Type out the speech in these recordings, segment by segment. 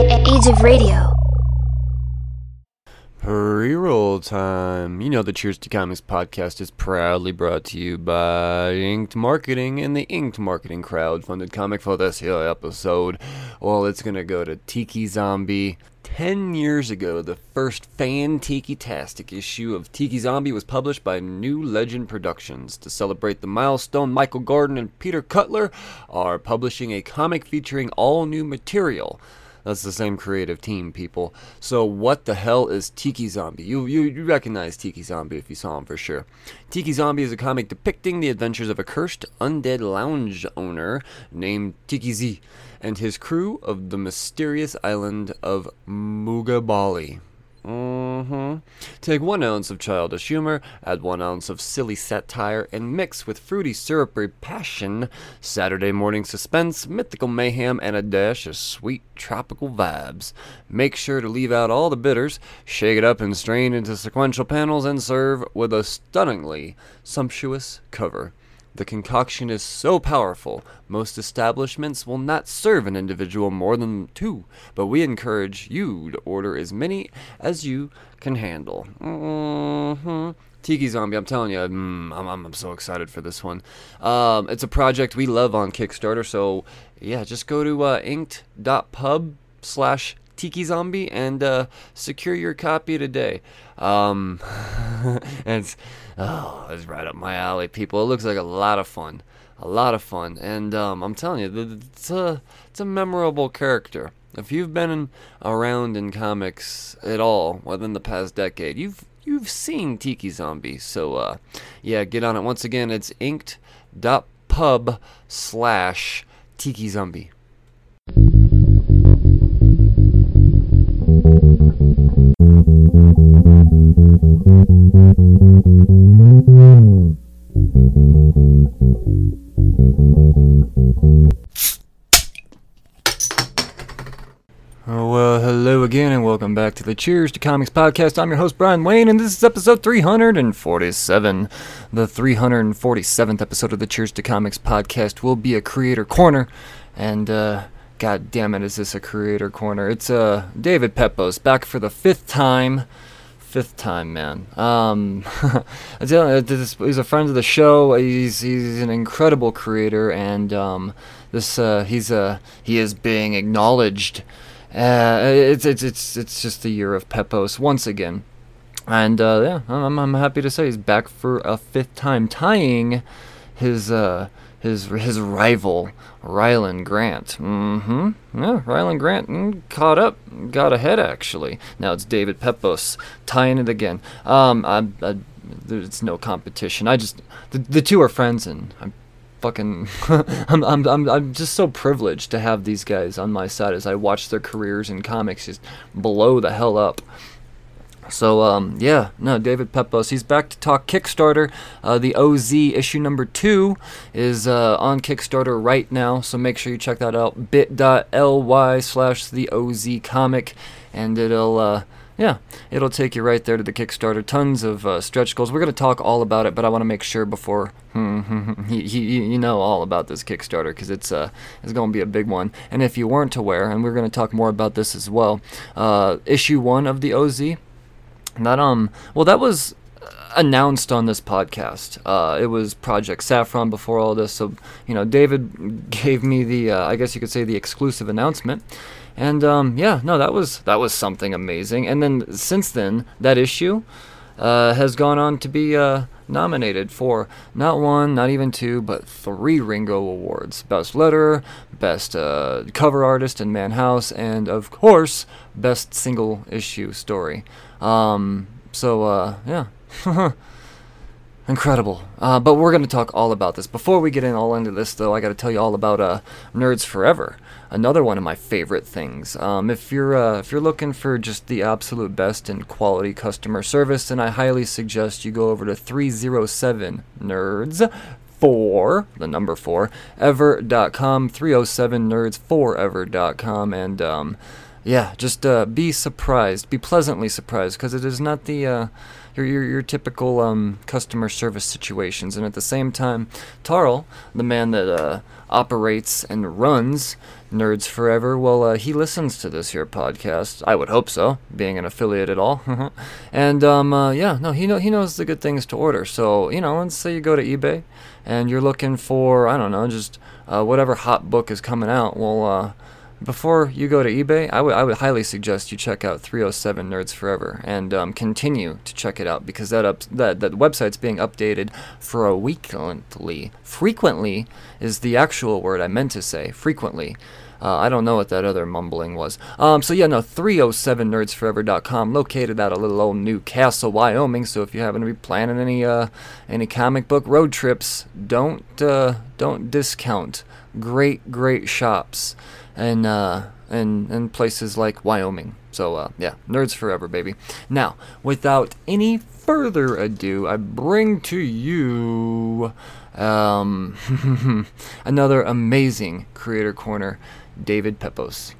Age of Radio. Pre-roll time. You know the Cheers to Comics podcast is proudly brought to you by Inked Marketing and the Inked Marketing crowd-funded comic for this here episode. Well, it's gonna go to Tiki Zombie. Ten years ago, the first fan Tiki-tastic issue of Tiki Zombie was published by New Legend Productions. To celebrate the milestone, Michael Gordon and Peter Cutler are publishing a comic featuring all new material. That's the same creative team, people. So what the hell is Tiki Zombie? You, you you recognize Tiki Zombie if you saw him for sure. Tiki Zombie is a comic depicting the adventures of a cursed undead lounge owner named Tiki Z and his crew of the mysterious island of Mugabali. Mm-hmm. Take one ounce of childish humor, add one ounce of silly satire, and mix with fruity syrupy passion, Saturday morning suspense, mythical mayhem, and a dash of sweet tropical vibes. Make sure to leave out all the bitters, shake it up and strain into sequential panels, and serve with a stunningly sumptuous cover. The concoction is so powerful, most establishments will not serve an individual more than two, but we encourage you to order as many as you can handle. hmm Tiki Zombie, I'm telling you, mm, I'm, I'm, I'm so excited for this one. Um, it's a project we love on Kickstarter, so yeah, just go to uh, inked.pub slash Tiki Zombie and uh, secure your copy today. Um, it's, oh, it's right up my alley, people. It looks like a lot of fun, a lot of fun, and um, I'm telling you, it's a it's a memorable character. If you've been in, around in comics at all within the past decade, you've you've seen Tiki Zombie. So uh, yeah, get on it. Once again, it's inked.pub slash Tiki Zombie. Back to the Cheers to Comics podcast. I'm your host, Brian Wayne, and this is episode 347. The 347th episode of the Cheers to Comics podcast will be a creator corner, and, uh, god damn it, is this a creator corner? It's, uh, David Pepose back for the fifth time. Fifth time, man. Um, you, he's a friend of the show. He's he's an incredible creator, and um, this uh, he's uh, he is being acknowledged uh, it's it's it's it's just the year of Pepose once again, and uh, yeah, I'm I'm happy to say he's back for a fifth time, tying his uh his his rival Rylend Grant. Mm-hmm. Yeah, Rylend Grant mm, caught up, got ahead actually. Now it's David Pepose tying it again. Um, I, I, there's no competition. I just the, the two are friends, and I'm fucking I'm, I'm I'm I'm just so privileged to have these guys on my side as I watch their careers in comics just blow the hell up. So um yeah, no, David Pepose, he's back to talk Kickstarter. Uh, the OZ issue number two is uh, on Kickstarter right now, so make sure you check that out. bit.ly slash the OZ comic, and it'll uh, yeah, it'll take you right there to the Kickstarter. Tons of uh, stretch goals. We're going to talk all about it, but I want to make sure before you, you, you know all about this Kickstarter because it's uh, it's going to be a big one. And if you weren't aware, and we're going to talk more about this as well, uh, issue one of the OZ. That um, well, that was announced on this podcast. Uh, it was Project Saffron before all this, so you know, David gave me the, uh, I guess you could say, the exclusive announcement. And um, yeah, no, that was that was something amazing. And then since then, that issue uh, has gone on to be uh, nominated for not one, not even two, but three Ringo Awards: Best Letter, Best uh, Cover Artist in Maan House, and of course, Best Single Issue Story. Um, so uh, yeah. Incredible. Uh, but we're going to talk all about this. Before we get in all into this, though, I got to tell you all about uh, Nerds Forever. Another one of my favorite things. Um, if you're uh, if you're looking for just the absolute best in quality customer service, then I highly suggest you go over to 307 Nerds for the number four ever.com 307 nerds forever.com and um, yeah just uh, be surprised be pleasantly surprised because it is not the uh, your, your, your typical um, customer service situations. And at the same time, Tarl, the man that uh, operates and runs Nerds Forever, well, uh, he listens to this here podcast. I would hope so, being an affiliate at all. and um, uh, yeah, no, he know he knows the good things to order. So you know, let's say you go to eBay and you're looking for I don't know, just uh, whatever hot book is coming out. Well before you go to eBay, I would I would highly suggest you check out 307 Nerds Forever and um, continue to check it out because that up that that website's being updated for a weekly. Frequently is the actual word I meant to say. Frequently. Uh, I don't know what that other mumbling was. Um, so yeah, no, 307nerdsforever.com, located out of little old Newcastle, Wyoming. So if you happen to be planning any uh, any comic book road trips, don't uh, don't discount. Great, great shops and uh, and and places like Wyoming. So uh, yeah, nerds forever, baby. Now, without any further ado, I bring to you um, another amazing creator corner, David Pepose.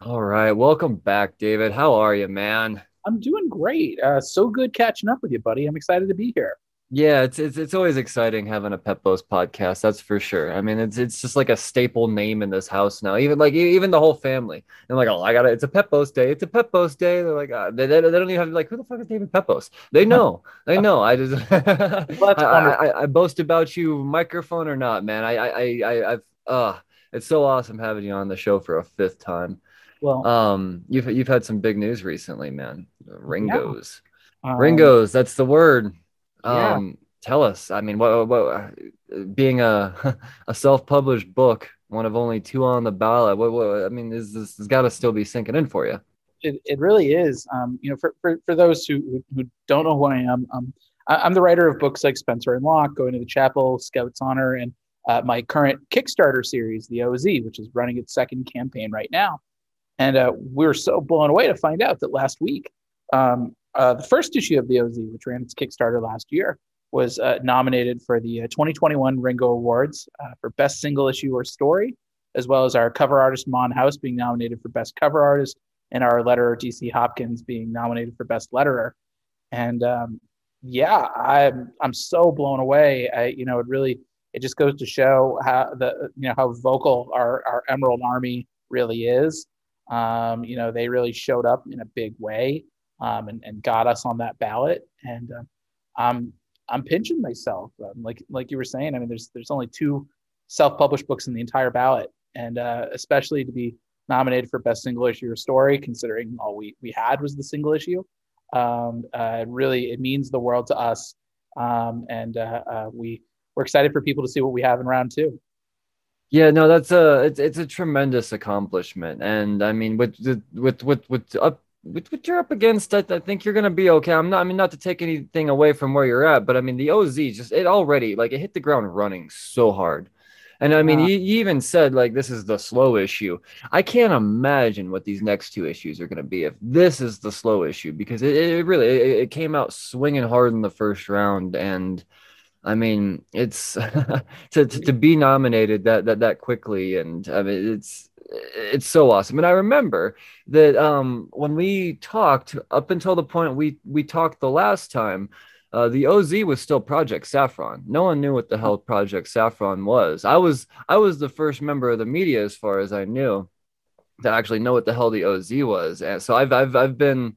All right, welcome back, David. How are you, man? I'm doing great. Uh, so good catching up with you, buddy. I'm excited to be here. Yeah, it's, it's it's always exciting having a Pepose podcast. That's for sure. I mean, it's it's just like a staple name in this house now. Even like even the whole family. And like, oh, I got it. It's a Pepose day. It's a Pepose day. They're like, uh, they, they, they don't even have to be like, who the fuck is David Pepose? They know. they know. I just well, I, I, I, boast about you, microphone or not, man. I I I I've uh it's so awesome having you on the show for a fifth time. Well, um, you've you've had some big news recently, man. Ringos. Yeah. Um, Ringos. That's the word. Um, yeah. Tell us. I mean, what, what, being a a self published book, one of only two on the ballot. What, what I mean, is this has got to still be sinking in for you? It, it really is. Um, you know, for, for, for those who who don't know who I am, um, I, am the writer of books like Spencer and Locke, Going to the Chapel, Scout's Honor, and uh, my current Kickstarter series, the OZ, which is running its second campaign right now. And uh, we are so blown away to find out that last week um, uh, the first issue of the OZ, which ran its Kickstarter last year, was uh, nominated for the uh, 2021 Ringo Awards uh, for Best Single Issue or Story, as well as our cover artist Maan House being nominated for Best Cover Artist, and our letterer DC Hopkins being nominated for Best Letterer. And um, yeah, I'm I'm so blown away. I, you know, it really it just goes to show how the you know how vocal our our Emerald Army really is. Um, you know, they really showed up in a big way um, and, and got us on that ballot. And uh, I'm I'm pinching myself, um, like like you were saying. I mean, there's there's only two self-published books in the entire ballot, and uh, especially to be nominated for best single issue or story, considering all we we had was the single issue. Um, uh, really, it means the world to us, um, and uh, uh, we we're excited for people to see what we have in round two. Yeah, no, that's a it's, it's a tremendous accomplishment, and I mean with with with with up with what you're up against, I, I think you're gonna be okay. I'm not. I mean, not to take anything away from where you're at, but I mean, the OZ just it already like it hit the ground running so hard. And I mean, you, you, even said like this is the slow issue. I can't imagine what these next two issues are going to be if this is the slow issue because it, it really it, it, came out swinging hard in the first round, and I mean, it's to, to, to be nominated that that that quickly, and I mean, it's it's so awesome. And I remember that um, when we talked up until the point we we talked the last time, uh, the OZ was still Project Saffron. No one knew what the hell Project Saffron was. I was I was the first member of the media as far as I knew. to actually know what the hell the OZ was. And so I've I've I've been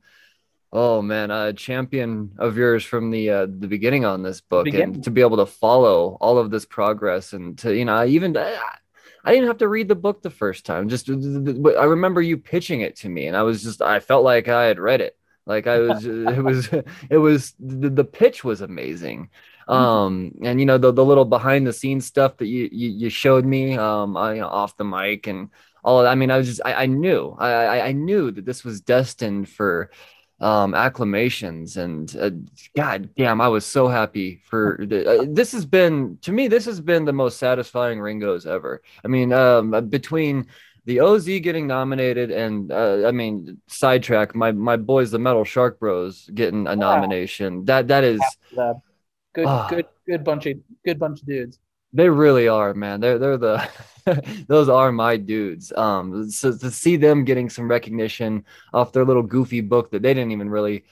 oh man, a champion of yours from the uh, the beginning on this book, and to be able to follow all of this progress, and to you know, I even I, I didn't have to read the book the first time. Just I remember you pitching it to me, and I was just I felt like I had read it. Like I was, it was, it was the, the pitch was amazing. Um, and you know the the little behind the scenes stuff that you you, you showed me, um, I, you know, off the mic and all of that. I mean, I was just I, I knew I I knew that this was destined for um, acclamations and uh, god damn i was so happy for the, uh, this has been to me this has been the most satisfying ringos ever. I mean um, between the oz getting nominated and uh, i mean sidetrack my my boys the metal shark bros getting a nomination. That that is good ah. good good bunch of good bunch of dudes they really are man they're they're the those are my dudes. Um, so to see them getting some recognition off their little goofy book that they didn't even really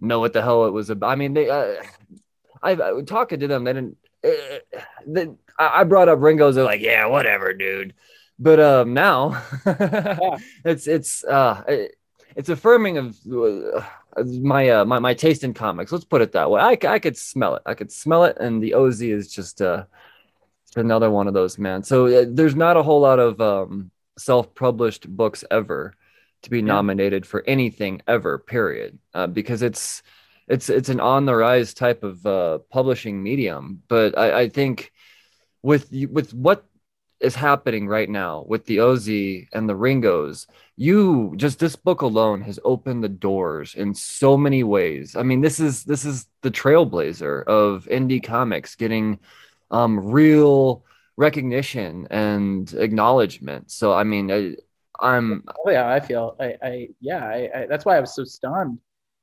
know what the hell it was about. I mean, they, uh, I, I talking to them, they didn't. Uh, they, I brought up Ringo's. They're like, yeah, whatever, dude. But um, now yeah. it's it's uh, it's affirming of uh, my uh, my my taste in comics. Let's put it that way. I, I could smell it. I could smell it, and the OZ is just uh another one of those, man. So uh, there's not a whole lot of um, self-published books ever to be nominated for anything ever, period, uh, because it's it's it's an on the rise type of uh, publishing medium. But I, I think with with what is happening right now with the OZ and the Ringos, you just this book alone has opened the doors in so many ways. I mean, this is this is the trailblazer of indie comics getting um, real recognition and acknowledgement. So I mean, I, I'm. Oh yeah, I feel. I, I yeah. I, I, that's why I was so stunned.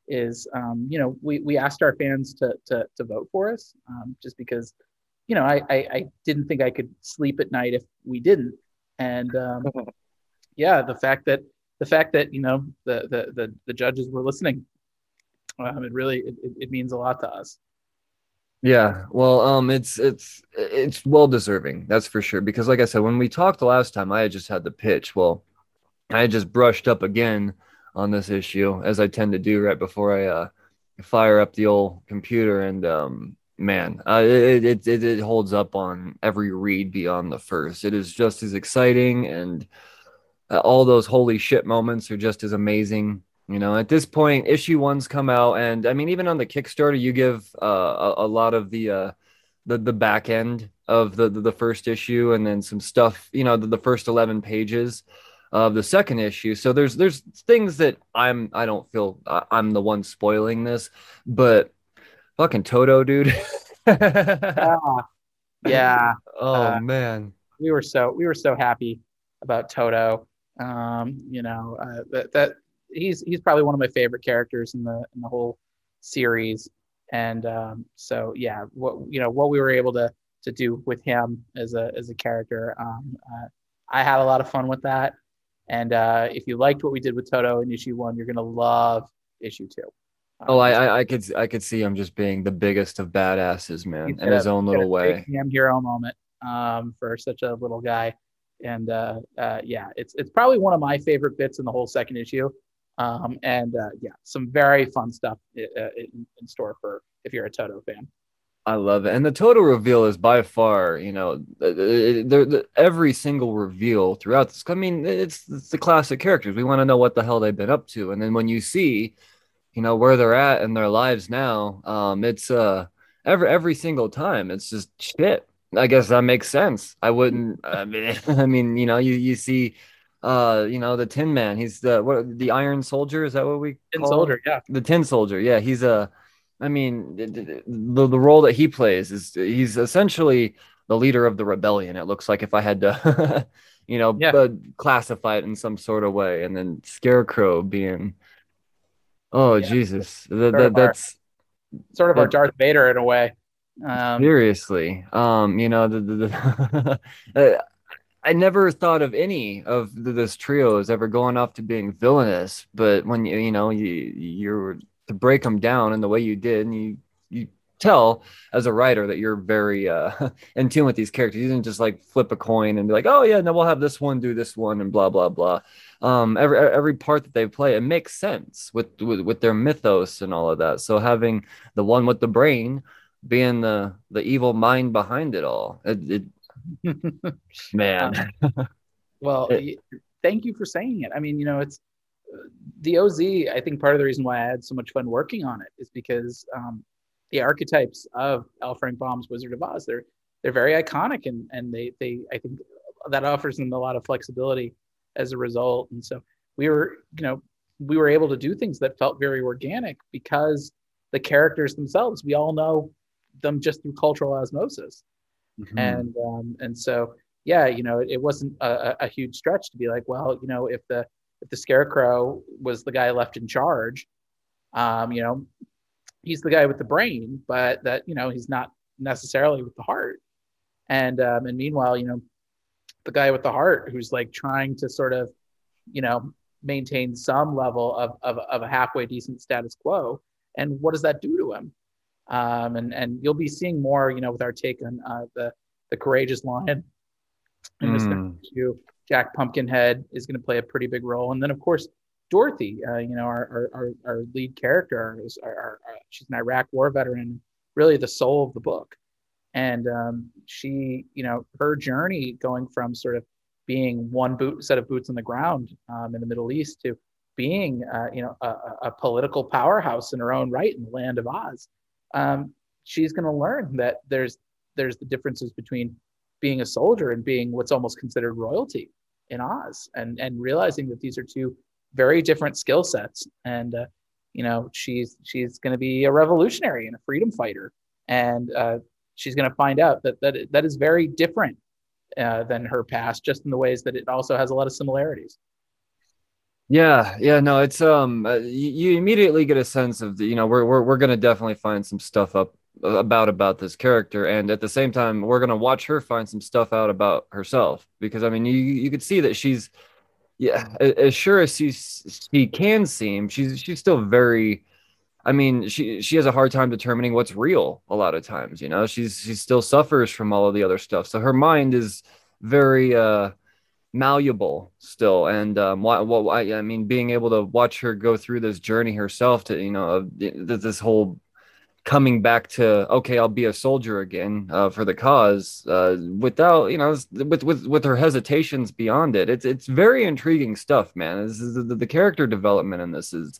Is um, you know we we asked our fans to to to vote for us um, just because you know I, I I didn't think I could sleep at night if we didn't, and um, yeah, the fact that the fact that you know the the the, the judges were listening, um, it really it, it means a lot to us. Yeah, well, um, it's it's it's well deserving, that's for sure. Because, like I said, when we talked the last time, I had just had the pitch. Well, I just brushed up again on this issue, as I tend to do right before I uh, fire up the old computer. And um, man, uh, it, it it it holds up on every read beyond the first. It is just as exciting, and uh, all those holy shit moments are just as amazing. You know, at this point, issue one's come out, and I mean, even on the Kickstarter, you give uh, a, a, lot of the uh, the the back end of the, the, the first issue, and then some stuff. You know, the, the first eleven pages of the second issue. So there's there's things that I'm I don't feel uh, I'm the one spoiling this, but fucking Toto, dude. yeah. yeah. Oh uh, man, we were so we were so happy about Toto. Um, you know uh, that that he's he's probably one of my favorite characters in the in the whole series. And um, so yeah, what you know what we were able to to do with him as a as a character, um, uh, I had a lot of fun with that. And uh, if you liked what we did with Toto in issue one, you're gonna love issue two. oh, I, I, I could I could see him just being the biggest of badasses, man, in his own little way. Him hero moment um, for such a little guy, and uh, uh, yeah, it's it's probably one of my favorite bits in the whole second issue. Um, and uh, yeah, some very fun stuff uh, in, in, store for if you're a Toto fan. I love it, and the Toto reveal is by far, you know, every single reveal throughout this. I mean, it's, it's the classic characters. We want to know what the hell they've been up to, and then when you see, you know, where they're at in their lives now, um, it's uh every every single time, it's just shit. I guess that makes sense. I wouldn't. I mean, I mean, you know, you you see uh you know the tin man. He's the what the iron soldier? Is that what we tin soldier him? yeah. The tin soldier yeah. He's a i mean the, the role that he plays is he's essentially the leader of the rebellion it looks like if i had to you know yeah. uh, classify it in some sort of way. And then scarecrow being oh yeah. jesus. That, that, that's sort of our darth vader in a way. Um, seriously. Um you know the, the, the uh, I never thought of any of this trio as ever going off to being villainous, but when you you know you you're to break them down in the way you did, and you you tell as a writer that you're very uh, in tune with these characters. You didn't just like flip a coin and be like, oh yeah, no, we'll have this one do this one and blah blah blah. Um, every every part that they play, it makes sense with, with with their mythos and all of that. So having the one with the brain being the the evil mind behind it all, it, it man. well, it, thank you for saying it. I mean, you know, it's the OZ, I think part of the reason why I had so much fun working on it is because um, the archetypes of L. Frank Baum's Wizard of Oz, they're they're very iconic and and they they I think that offers them a lot of flexibility as a result. And so we were, you know, we were able to do things that felt very organic because the characters themselves, we all know them just through cultural osmosis. Mm-hmm. And um, and so yeah, you know, it, it wasn't a, a huge stretch to be like, well, you know, if the if the scarecrow was the guy left in charge, um, you know, he's the guy with the brain, but that you know he's not necessarily with the heart. And um, and meanwhile, you know, the guy with the heart who's like trying to sort of, you know, maintain some level of of, of a halfway decent status quo. And what does that do to him? Um, and and you'll be seeing more, you know, with our take on uh, the the courageous lion this mm. issue. Jack Pumpkinhead is going to play a pretty big role, and then of course Dorothy, uh, you know, our, our, our lead character, is our, our, uh, she's an Iraq war veteran, really the soul of the book, and um, she, you know, her journey going from sort of being one boot set of boots on the ground um, in the Middle East to being, uh, you know, a, a, political powerhouse in her own right in the land of Oz. Um, she's going to learn that there's there's the differences between being a soldier and being what's almost considered royalty in Oz, and and realizing that these are two very different skill sets, and uh, you know she's she's going to be a revolutionary and a freedom fighter, and uh, she's going to find out that that that is very different uh, than her past, just in the ways that it also has a lot of similarities. Yeah, yeah, no, it's um, uh, you, immediately get a sense of the, you know, we're we're we're gonna definitely find some stuff up about about this character and at the same time we're to watch her find some stuff out about herself because i mean you you could see that she's yeah as sure as she she can seem she's she's still very i mean she she has a hard time determining what's real a lot of times you know? She's she still suffers from all of the other stuff so her mind is very uh malleable still. And um what, what I, I mean being able to watch her go through this journey herself to you know this whole coming back to okay i'll be a soldier again uh, for the cause uh, without you know with with with her hesitations beyond it. It's it's very intriguing stuff man. This is the, the character development in this is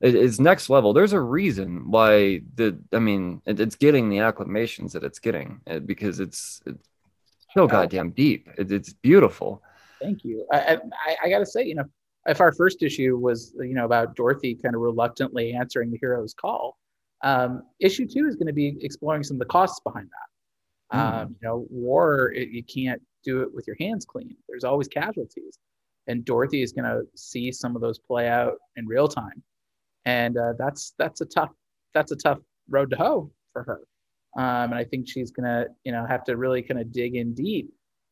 is next level. There's a reason why the i mean it, it's getting the acclamations that it's getting uh, because it's it's so goddamn deep. It, it's beautiful thank you I, I i gotta say you know if our first issue was you know about dorothy kind of reluctantly answering the hero's call um, issue two is going to be exploring some of the costs behind that. Mm. Um, you know, war it, you can't do it with your hands clean. There's always casualties, and Dorothy is going to see some of those play out in real time, and uh, that's that's a tough that's a tough road to hoe for her. Um, and I think she's going to you know have to really kind of dig in deep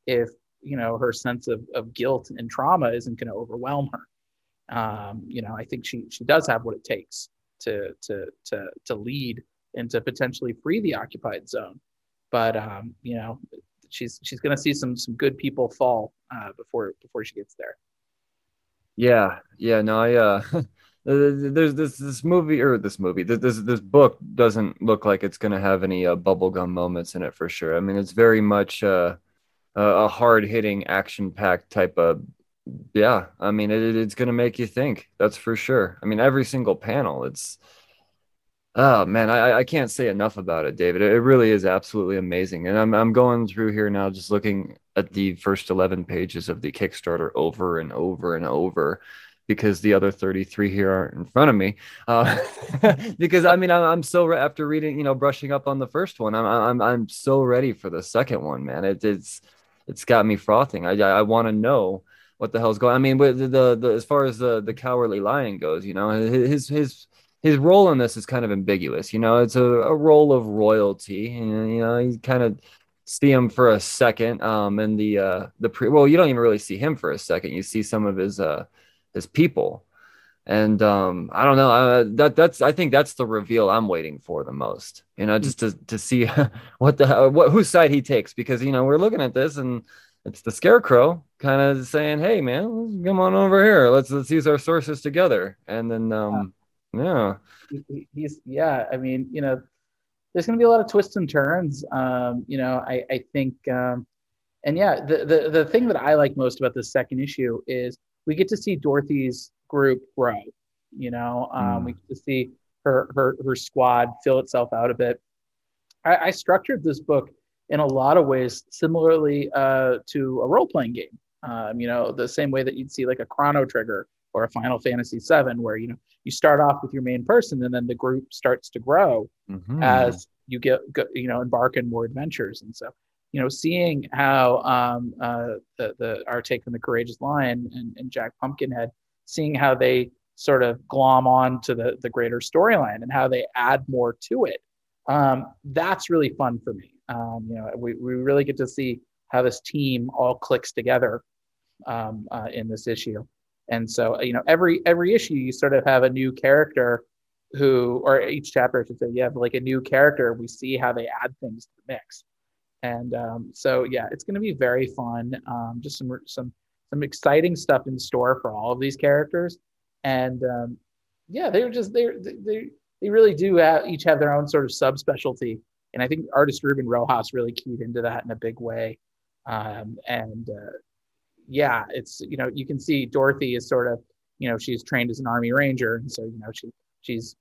if you know her sense of, of guilt and trauma isn't going to overwhelm her. Um, you know, I think she she does have what it takes to to to to lead and to potentially free the occupied zone. But um, you know, she's she's going to see some some good people fall uh, before before she gets there. Yeah, yeah, no, I uh, there's this this movie or this movie this this book doesn't look like it's going to have any uh, bubblegum moments in it for sure. I mean, it's very much uh, a hard hitting action packed type of yeah i mean it, it's going to make you think that's for sure. I mean every single panel it's oh man i i can't say enough about it david. It really is absolutely amazing. And i'm, I'm going through here now just looking at the first 11 pages of the kickstarter over and over and over because the other 33 here aren't in front of me uh, because i mean I'm, I'm so re- after reading you know brushing up on the first one i'm i'm, I'm so ready for the second one man. It, it's it's got me frothing i i, want to know what the hell's going. On. I mean, with the, the, the as far as the the cowardly lion goes, you know, his his his role in this is kind of ambiguous. You know, it's a, a role of royalty, and you know, you kind of see him for a second. Um, and the uh the pre well, you don't even really see him for a second. You see some of his uh his people. And um, I don't know. Uh, that that's I think that's the reveal I'm waiting for the most. You know, just to to see what the what whose side he takes because you know we're looking at this and it's the scarecrow kind of saying, "Hey, man, come on over here. Let's let's use our sources together." And then um, yeah, he, he's yeah. I mean, you know, there's going to be a lot of twists and turns. Um, you know, I I think. Um, and yeah, the, the the thing that I like most about this second issue is we get to see Dorothy's group grow. You know, um, mm. we get to see her her her squad fill itself out a bit. I, I structured this book in a lot of ways similarly uh, to a role playing game. Um, you know, the same way that you'd see like a Chrono Trigger or a Final Fantasy VII, where you know you start off with your main person and then the group starts to grow mm-hmm. as you get go, you know embark in more adventures. And so you know, seeing how um, uh, the, the our take on the Courageous Lion and, and Jack Pumpkinhead, seeing how they sort of glom on to the, the greater storyline and how they add more to it. Um, that's really fun for me. Um, you know, we, we really get to see how this team all clicks together um, uh, in this issue. And so, you know, every every issue you sort of have a new character who, or each chapter, I should say, you have like a new character. We see how they add things to the mix. And um, so, yeah, it's going to be very fun. Um, just some some some exciting stuff in store for all of these characters. And um, yeah, they're just they they they really do have, each have their own sort of subspecialty. And I think artist Ruben Rojas really keyed into that in a big way. Um, and uh, yeah, it's you know you can see Dorothy is sort of you know she's trained as an army ranger, and so you know she she's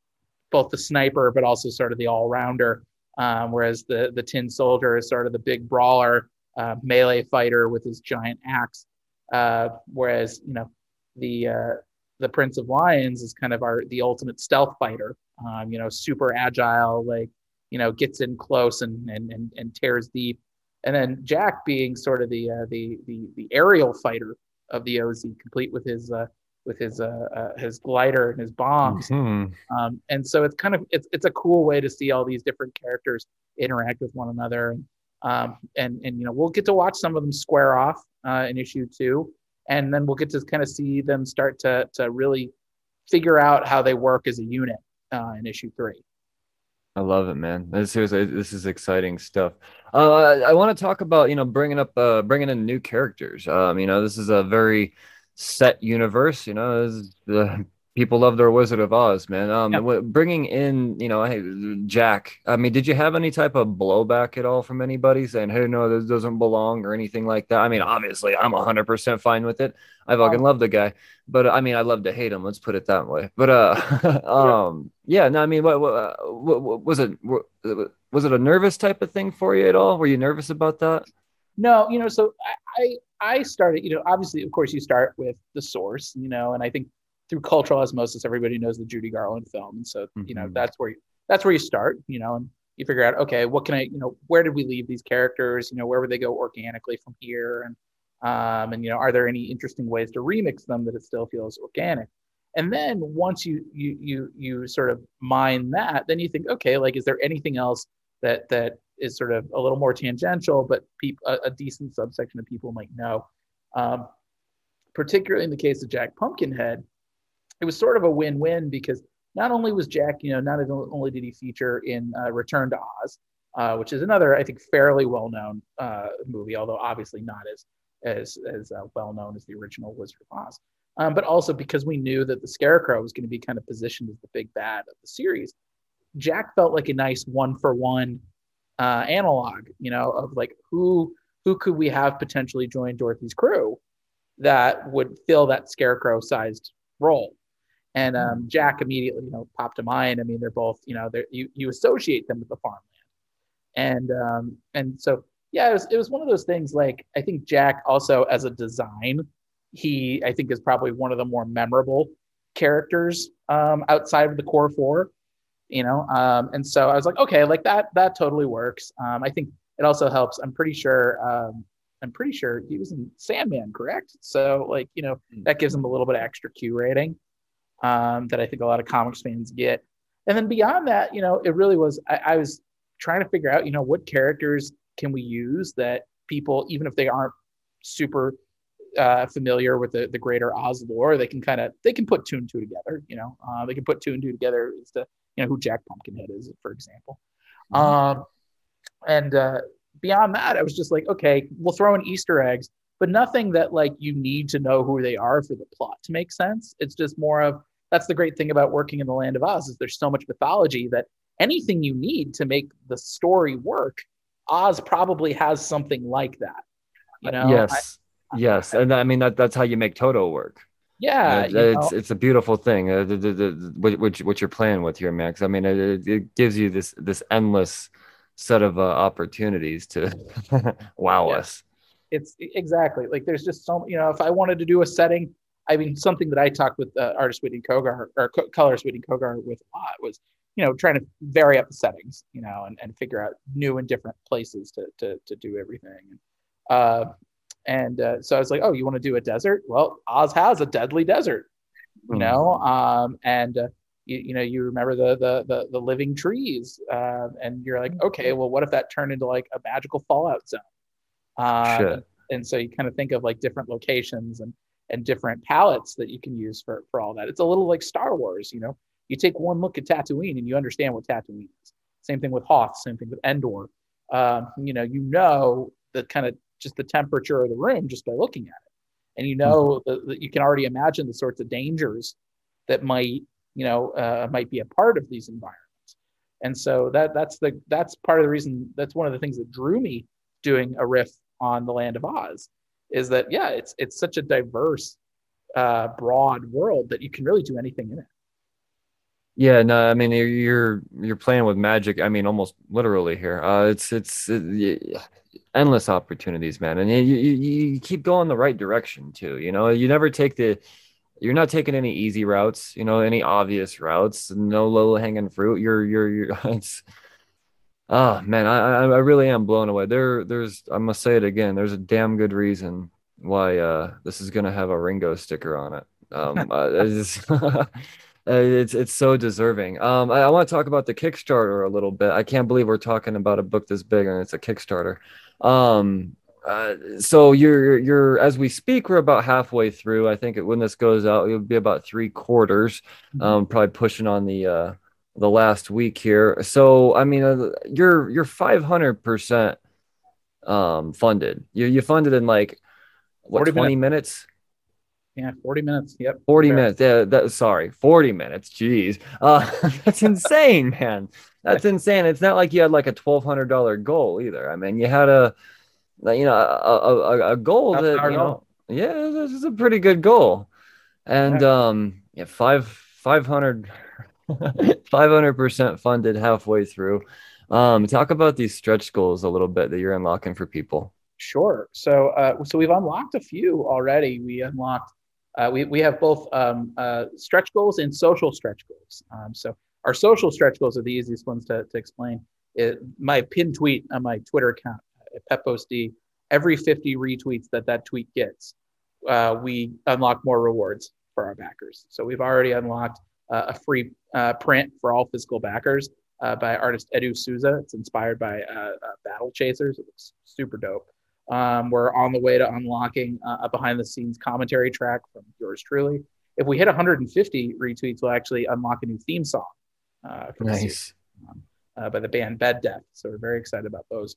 both the sniper but also sort of the all rounder um, whereas the the Tin Soldier is sort of the big brawler, uh, melee fighter with his giant axe. Uh, whereas you know the uh, the Prince of Lions is kind of our the ultimate stealth fighter. Um, you know, super agile, like you know, gets in close and and and, and tears deep. And then Jack being sort of the uh, the the the aerial fighter of the OZ, complete with his uh, with his uh, uh, his glider and his bombs. Mm-hmm. Um, and so it's kind of it's it's a cool way to see all these different characters interact with one another. And um, and and you know we'll get to watch some of them square off uh, in issue two, and then we'll get to kind of see them start to to really figure out how they work as a unit uh, in issue three. I love it, man. This is this is exciting stuff. Uh, I want to talk about you know bringing up uh, bringing in new characters. Um, you know, this is a very set universe. You know, the people love their Wizard of Oz, man. Um, bringing in, you know, hey, Jack. I mean, did you have any type of blowback at all from anybody saying, "Hey, no, this doesn't belong" or anything like that? I mean, obviously, I'm 100 percent fine with it. I fucking oh. love the guy, but I mean, I love to hate him. Let's put it that way. But uh, um, yeah, no, I mean, what, what, what, what was it? Was it a nervous type of thing for you at all? Were you nervous about that? No, you know, so I, I started, you know, obviously, of course, you start with the source, you know, and I think through cultural osmosis, everybody knows the Judy Garland film, and so mm-hmm. you know mm-hmm. that's where you, that's where you start, you know, and you figure out, okay, what can I, you know, where did we leave these characters? You know, where would they go organically from here? And um, and you know, are there any interesting ways to remix them that it still feels organic? And then once you you you you sort of mine that, then you think, okay, like, is there anything else that that is sort of a little more tangential, but peop- a, a, decent subsection of people might know. Um, particularly in the case of Jack Pumpkinhead, it was sort of a win-win because not only was Jack, you know, not only did he feature in uh, Return to Oz, uh, which is another, I think, fairly well-known uh, movie, although obviously not as as as uh, well-known as the original Wizard of Oz. Um, but also because we knew that the Scarecrow was going to be kind of positioned as the big bad of the series, Jack felt like a nice one-for-one uh, analog, you know, of like who who could we have potentially join Dorothy's crew that would fill that scarecrow sized role. And um, hmm. Jack immediately, you know, popped to mind. I mean, they're both, you know, they're, you you associate them with the farmland, and um, and so yeah, it was it was one of those things. Like I think Jack also as a design, he I think is probably one of the more memorable characters um, outside of the core four you know um, and so i was like okay like that that totally works um, i think it also helps i'm pretty sure um, i'm pretty sure he was in sandman correct so like you know hmm. that gives him a little bit of extra q rating um, that i think a lot of comics fans get and then beyond that you know it really was I, I was trying to figure out you know what characters can we use that people even if they aren't super uh, familiar with the, the greater Oz lore, they can kind of they can put two and two together. You know, uh, they can put two and two together as to you know who Jack Pumpkinhead is, for example. Mm-hmm. Um, and uh, beyond that, I was just like, okay, we'll throw in Easter eggs, but nothing that like you need to know who they are for the plot to make sense. It's just more of that's the great thing about working in the land of Oz is there's so much mythology that anything you need to make the story work, Oz probably has something like that. You know? Yes. I, yes. And I mean that that's how you make Toto work. Yeah, it's know? it's a beautiful thing. Uh, the, the, the, what, what you're playing with here, Max. I mean, it, it gives you this this endless set of uh, opportunities to wow yeah. us. It's exactly like there's just so you know if I wanted to do a setting, I mean something that I talked with uh, artist Whitney Cogar or co- colorist Whitney Cogar with a lot was you know trying to vary up the settings, you know, and, and figure out new and different places to to to do everything. Uh, and uh, so I was like, oh, you want to do a desert? Well, Oz has a deadly desert, you mm. know, um, and uh, you, you know you remember the the the, the living trees uh, and you're like okay well what if that turned into like a magical fallout zone uh, and so you kind of think of like different locations and and different palettes that you can use for for all that. It's a little like star wars you know? You take one look at tatooine and you understand what tatooine is. Same thing with hoth same thing with endor. Um, you know you know the kind of just the temperature of the room just by looking at it. And you know mm-hmm. that you can already imagine the sorts of dangers that might you know uh, might be a part of these environments. And so that that's the that's part of the reason that's one of the things that drew me doing a riff on the land of oz is that yeah it's it's such a diverse uh, broad world that you can really do anything in it. Yeah no i mean you're you're playing with magic i mean almost literally here. Uh, it's it's it, endless opportunities man and you, you you keep going the right direction too you know? You never take the you're not taking any easy routes, you know, any obvious routes, no low hanging fruit. You're, you're, you're, it's, oh man, I, I really am blown away. There, there's, I must say it again. There's a damn good reason why uh, this is gonna have a Ringo sticker on it. Um, it's, it's, it's so deserving. Um, I, I want to talk about the Kickstarter a little bit. I can't believe we're talking about a book this big and it's a Kickstarter. Um, uh, so you're you're as we speak we're about halfway through i think when this goes out it'll be about three quarters mm-hmm. um probably pushing on the uh the last week here. So i mean uh, you're you're 500% um funded. You you funded in like what 20 minutes. minutes? Yeah 40 minutes yep. 40 sure. minutes yeah that sorry 40 minutes jeez. Uh that's insane man. That's insane. It's not like you had like a $1200 goal either. I mean you had a you know, a, a, a goal That's that, you know, yeah, this is a pretty good goal. And, yeah. um, yeah, five, 500, 500% funded halfway through. Um, talk about these stretch goals a little bit that you're unlocking for people. Sure. So, uh, so we've unlocked a few already. We unlocked, uh, we, we have both um, uh, stretch goals and social stretch goals. Um, so our social stretch goals are the easiest ones to, to explain. It, my pin tweet on my Twitter account PepOSD, every 50 retweets that that tweet gets, uh, we unlock more rewards for our backers. So we've already unlocked uh, a free uh, print for all physical backers uh, by artist Edu Souza. It's inspired by uh, uh, Battle Chasers. It looks super dope. Um, we're on the way to unlocking a behind the scenes commentary track from yours truly. If we hit 150 retweets, we'll actually unlock a new theme song. nice. Um, by the band Bed Death. So we're very excited about those.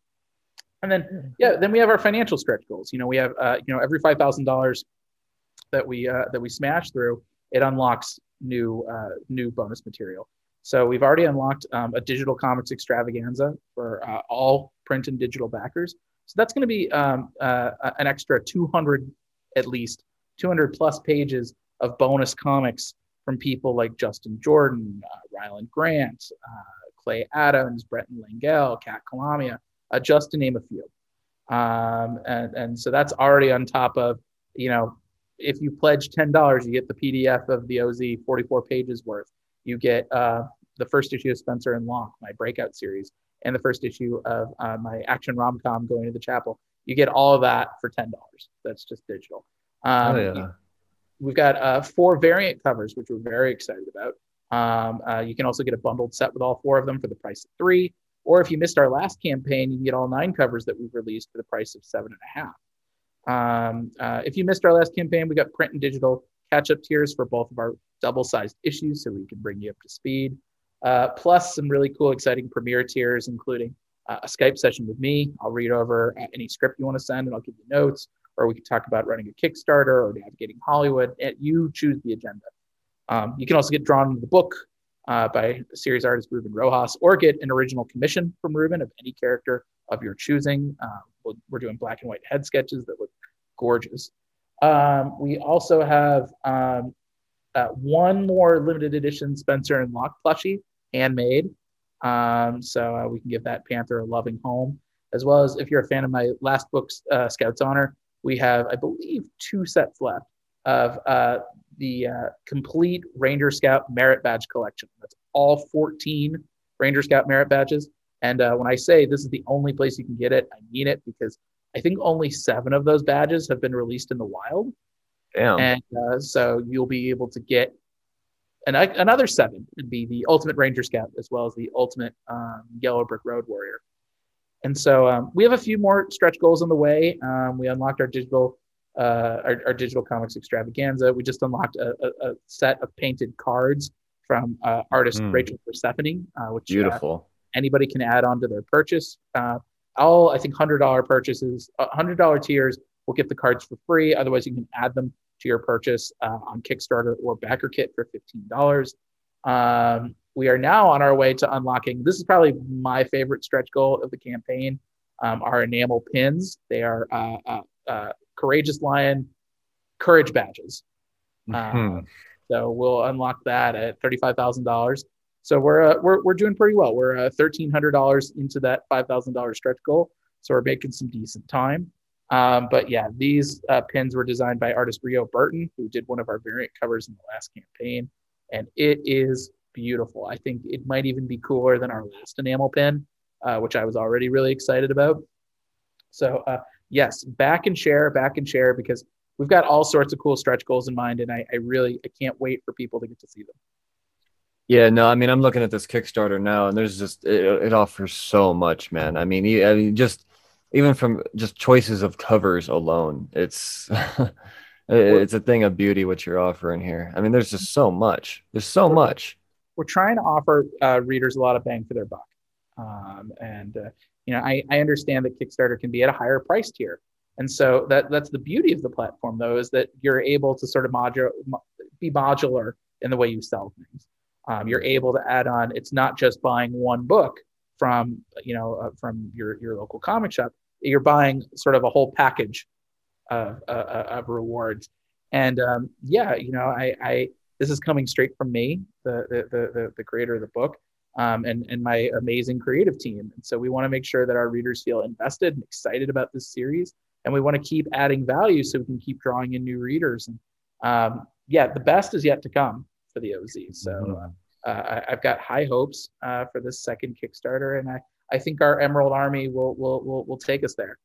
And then, yeah, then we have our financial stretch goals. You know, we have, uh, you know, every five thousand dollars that we uh, that we smash through, it unlocks new uh, new bonus material. So we've already unlocked um, a digital comics extravaganza for uh, all print and digital backers. So that's going to be um, uh, an extra 200 at least 200 plus pages of bonus comics from people like Justin Jordan, uh, Rylend Grant, uh, Clay Adams, Bretton Langell, Kat Calamia, uh, just to name a few. Um, and, and so that's already on top of, you know, if you pledge $10, you get the PDF of the OZ 44 pages worth. You get uh, the first issue of Spencer and Locke, my breakout series, and the first issue of uh, my action rom com going to the chapel. You get all of that for $10. That's just digital. Um, oh, yeah. We've got uh, four variant covers, which we're very excited about. Um, uh, you can also get a bundled set with all four of them for the price of three. Or if you missed our last campaign, you can get all nine covers that we've released for the price of seven and a half. Um, uh, if you missed our last campaign, we got print and digital catch up tiers for both of our double sized issues so we can bring you up to speed. Uh, plus, some really cool, exciting premiere tiers, including uh, a Skype session with me. I'll read over any script you want to send and I'll give you notes, or we can talk about running a Kickstarter or navigating Hollywood. You choose the agenda. Um, you can also get drawn into the book uh, by series artist Ruben Rojas, or get an original commission from Ruben of any character of your choosing. Uh, we're doing black and white head sketches that look gorgeous. Um, we also have um, uh, one more limited edition Spencer and Locke plushie, handmade. Um, so uh, we can give that Panther a loving home, as well as if you're a fan of my last book, uh, Scouts Honor, we have, I believe, two sets left of uh, the uh, complete Ranger Scout Merit Badge collection. That's all 14 Ranger Scout Merit Badges. And uh, when I say this is the only place you can get it, I mean it because I think only seven of those badges have been released in the wild. Damn. And uh, so you'll be able to get an, another seven and be the Ultimate Ranger Scout as well as the Ultimate um, Yellow Brick Road Warrior. And so um, we have a few more stretch goals on the way. Um, we unlocked our digital uh, our, our, digital comics extravaganza. We just unlocked a, a, a set of painted cards from uh, artist mm. Rachel Persephone, uh, which uh, beautiful. anybody can add on to their purchase. Uh, all I think hundred dollar purchases, uh, hundred dollar tiers will get the cards for free. Otherwise, you can add them to your purchase on Kickstarter or BackerKit for fifteen dollars. Um, we are now on our way to unlocking. This is probably my favorite stretch goal of the campaign. Um, our enamel pins. They are Courageous Lion courage badges. Mm-hmm. Uh, so we'll unlock that at thirty-five thousand dollars. So we're, uh, we're we're doing pretty well. We're uh, thirteen hundred dollars into that five thousand dollars stretch goal. So we're making some decent time. Um, but yeah, these uh, pins were designed by artist Rio Burton, who did one of our variant covers in the last campaign, and it is beautiful. I think it might even be cooler than our last enamel pin, uh, which I was already really excited about. So uh, yes, back and share, back and share, because we've got all sorts of cool stretch goals in mind, and I, I really I can't wait for people to get to see them. Yeah, no, I mean I'm looking at this Kickstarter now, and there's just it, it offers so much, man. I mean, I mean, just even from just choices of covers alone, it's it's a thing of beauty what you're offering here. I mean, there's just so much. There's so much. We're trying to offer uh, readers a lot of bang for their buck, um, and uh, you know, I, I understand that Kickstarter can be at a higher price tier. And so that that's the beauty of the platform though, is that you're able to sort of modular, be modular in the way you sell things. Um, you're able to add on, it's not just buying one book from, you know, uh, from your, your local comic shop. You're buying sort of a whole package of, uh, of rewards. And um, yeah, you know, I, I, this is coming straight from me, the, the, the, the creator of the book um, and, and my amazing creative team. And so we want to make sure that our readers feel invested and excited about this series. And we want to keep adding value so we can keep drawing in new readers. And um, yeah, the best is yet to come for the OZ. So mm-hmm. uh, I, have got high hopes uh, for this second Kickstarter. And I, I think our Emerald Army will, will, will, will take us there.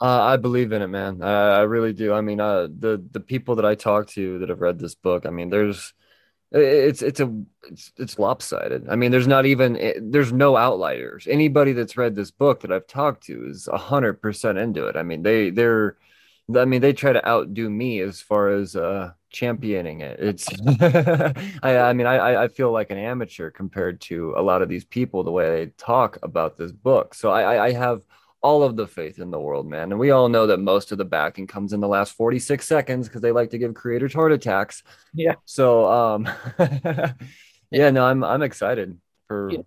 Uh, I believe in it, man. I really do. I mean, uh, the the people that I talk to that have read this book, I mean, there's it's it's a it's, it's lopsided. I mean, there's not even there's no outliers. Anybody that's read this book that I've talked to is a hundred percent into it. I mean, they they're I mean, they try to outdo me as far as uh, championing it. It's, I, I mean, I, I feel like an amateur compared to a lot of these people the way they talk about this book. So I, I have all of the faith in the world, man. And we all know that most of the backing comes in the last 46 seconds because they like to give creators heart attacks. Yeah. So um yeah, no, I'm I'm excited for yeah.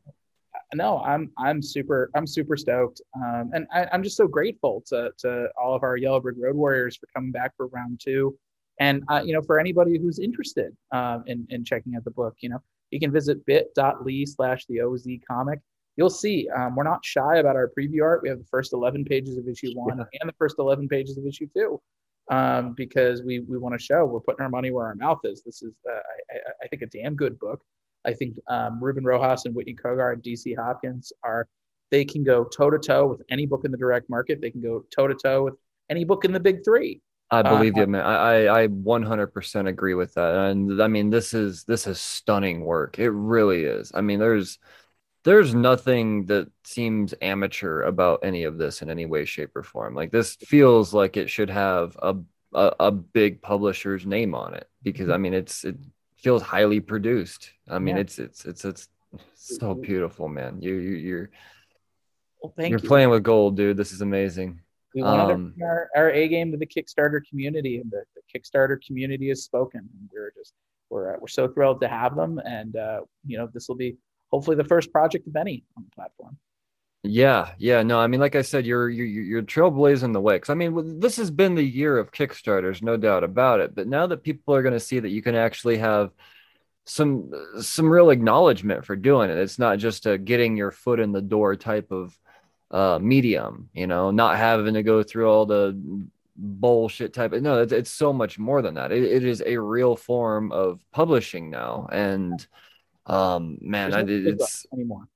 no, I'm I'm super I'm super stoked. Um and I, am just so grateful to to all of our Yellow Brick Road Warriors for coming back for round two. And uh, you know, for anybody who's interested um in, in checking out the book, you know, you can visit bit.ly slash the OZ comic you'll see um, we're not shy about our preview art. We have the first 11 pages of issue one yeah. and the first 11 pages of issue two um, because we, we want to show we're putting our money where our mouth is. This is, uh, I, I, think, a damn good book. I think um, Ruben Rojas and Whitney Cogar and DC Hopkins are, they can go toe to toe with any book in the direct market. They can go toe to toe with any book in the big three. I believe uh, you, man. I, I 100% agree with that. And I mean, this is, this is stunning work. It really is. I mean, there's, there's nothing that seems amateur about any of this in any way, shape, or form. Like this feels like it should have a a, a big publisher's name on it because I mean it's it feels highly produced. I mean Yeah. it's it's it's it's so beautiful, man. You you you're Well, you're you. playing with gold, dude. This is amazing. We wanted Um, to bring our, our A game to the Kickstarter community, and the, the Kickstarter community has spoken. And we're just we're uh, we're so thrilled to have them, and uh, you know this will be hopefully the first project of any on the platform. Yeah, yeah, no, I mean, like I said, you're you're you're trailblazing the way. Because I mean, this has been the year of Kickstarters, no doubt about it. But now that people are going to see that you can actually have some some real acknowledgement for doing it, it's not just a getting your foot in the door type of uh medium, you know, not having to go through all the bullshit type. of No, it's, it's so much more than that. It, it is a real form of publishing now, and um, man, I, There's no big it's anymore.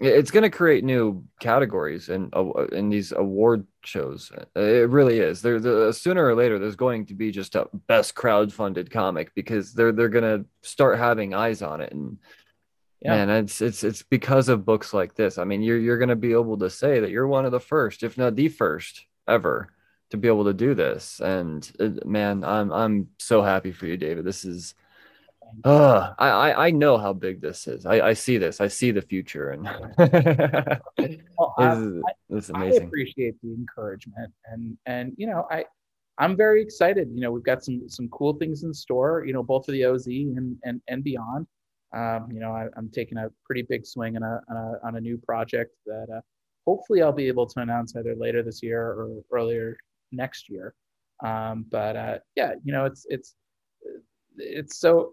it's going to create new categories in uh, in these award shows. It really is. There, the, sooner or later, there's going to be just a best crowd-funded comic because they're they're going to start having eyes on it, and Yeah. man, it's it's it's because of books like this. I mean, you're you're going to be able to say that you're one of the first, if not the first ever, to be able to do this. And uh, man, I'm I'm so happy for you, David. This is. Uh, I, I I know how big this is. I, I see this. I see the future, and Well, this I- is, this is I amazing. appreciate the encouragement, and and you know I I'm very excited. You know we've got some some cool things in store. You know both for the OZ and and and beyond. Um, you know I, I'm taking a pretty big swing on a on a, on a new project that uh, hopefully I'll be able to announce either later this year or earlier next year. Um, but uh, yeah, you know it's it's it's so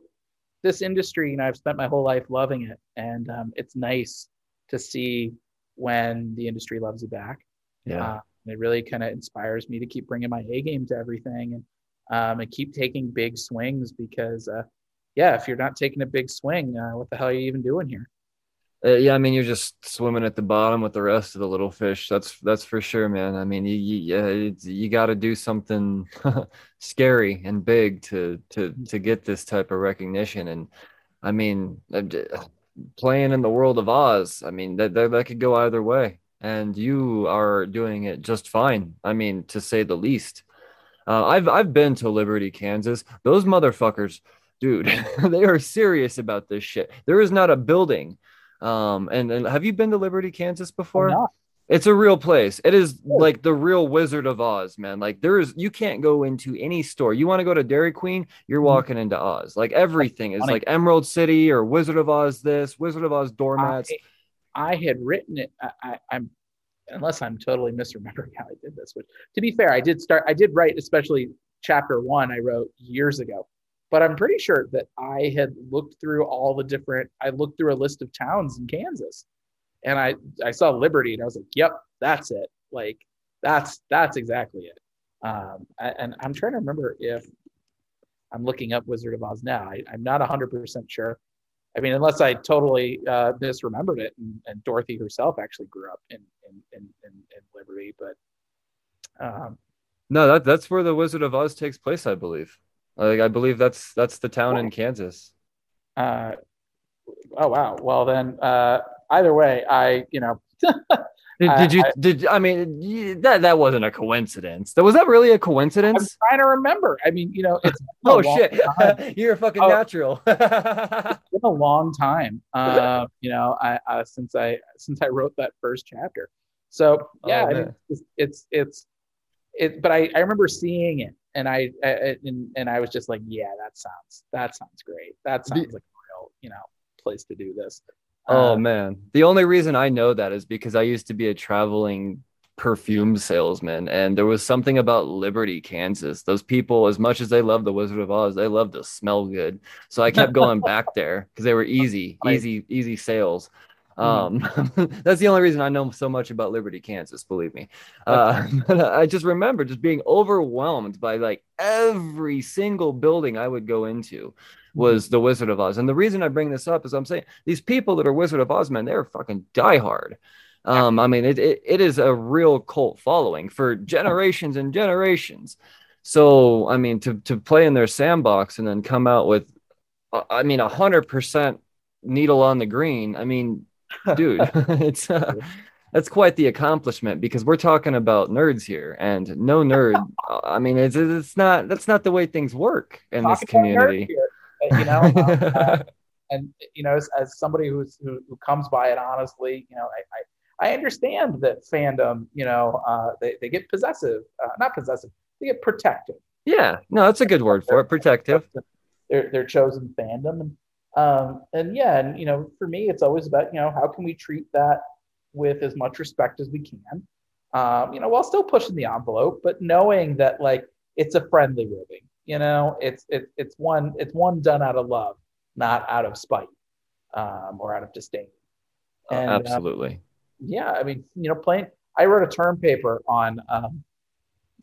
this industry. You know I've spent my whole life loving it, and um, it's nice to see when the industry loves you back. Yeah, Uh, it really kind of inspires me to keep bringing my A game to everything and um, and keep taking big swings because, uh, yeah, if you're not taking a big swing, uh, what the hell are you even doing here? Uh, yeah. I mean, you're just swimming at the bottom with the rest of the little fish. That's that's for sure, man. I mean, you you, yeah, you got to do something scary and big to to to get this type of recognition. And I mean, uh, playing in the world of Oz, I mean, that that, that could go either way. And you are doing it just fine. I mean, to say the least. Uh, I've I've been to Liberty, Kansas. Those motherfuckers, dude, they are serious about this shit. There is not a building. Um, and, and have you been to Liberty, Kansas before? It's a real place. It is like the real Wizard of Oz, man. Like there is, you can't go into any store. You want to go to Dairy Queen, you're Mhm. walking into Oz. Like everything is like Emerald City or Wizard of Oz. This Wizard of Oz doormats. I, I had written it. I, I, I'm unless I'm totally misremembering how I did this. Which, to be fair, I did start. I did write, especially chapter one. I wrote years ago, but I'm pretty sure that I had looked through all the different. I looked through a list of towns in Kansas, and I I saw Liberty, and I was like, "Yep, that's it. Like that's that's exactly it." Um, and I'm trying to remember if I'm looking up Wizard of Oz now. I, I'm not 100% sure. I mean, unless I totally uh, misremembered it, and, and Dorothy herself actually grew up in in, in, in, in Liberty, but um, No, that that's where the Wizard of Oz takes place, I believe. Like I believe that's that's the town in Kansas. uh, oh wow. Well then, uh, either way, I you know Did, did you did I mean that that wasn't a coincidence. That was that really a I'm coincidence? trying to remember. I mean, you know, it's Oh shit. You're a fucking Oh. natural. It's been a long time. Uh, you know, I uh, since I since I wrote that first chapter. So yeah, Oh, I mean, it's, it's it's it. But I I remember seeing it, and I, I and and I was just like, yeah, that sounds that sounds great. That sounds like a real you know place to do this. Oh Uh, man. The only reason I know that is because I used to be a traveling perfume salesman and there was something about Liberty, Kansas. Those people as much as they love the Wizard of Oz, they love to smell good. So I kept going back there because they were easy, easy, easy sales. Um, that's the only reason I know so much about Liberty, Kansas, believe me. Uh, I just remember just being overwhelmed by like every single building I would go into was the Wizard of Oz. And the reason I bring this up is I'm saying these people that are Wizard of Oz, man, they're fucking diehard. Um, I mean, it, it, it is a real cult following for generations and generations. So, I mean, to, to play in their sandbox and then come out with, uh, I mean, a hundred percent needle on the green. I mean, dude, it's uh, that's quite the accomplishment because we're talking about nerds here, and no nerd. uh, I mean, it's it's not that's not the way things work in this Talking about nerds community. here, you know, um, uh, and you know, as, as somebody who's who, who comes by it honestly, you know, I I, I understand that fandom, you know, uh, they they get possessive, uh, not possessive, they get protective. yeah, no, that's a good word for it. Protective. Their their chosen fandom, and um, and yeah, and you know, for me, it's always about you know how can we treat that with as much respect as we can, um, you know, while still pushing the envelope, but knowing that like it's a friendly ribbing, you know, it's it's it's one it's one done out of love, not out of spite um, or out of disdain. And, uh, Absolutely. yeah, I mean, you know, playing. I wrote a term paper on um,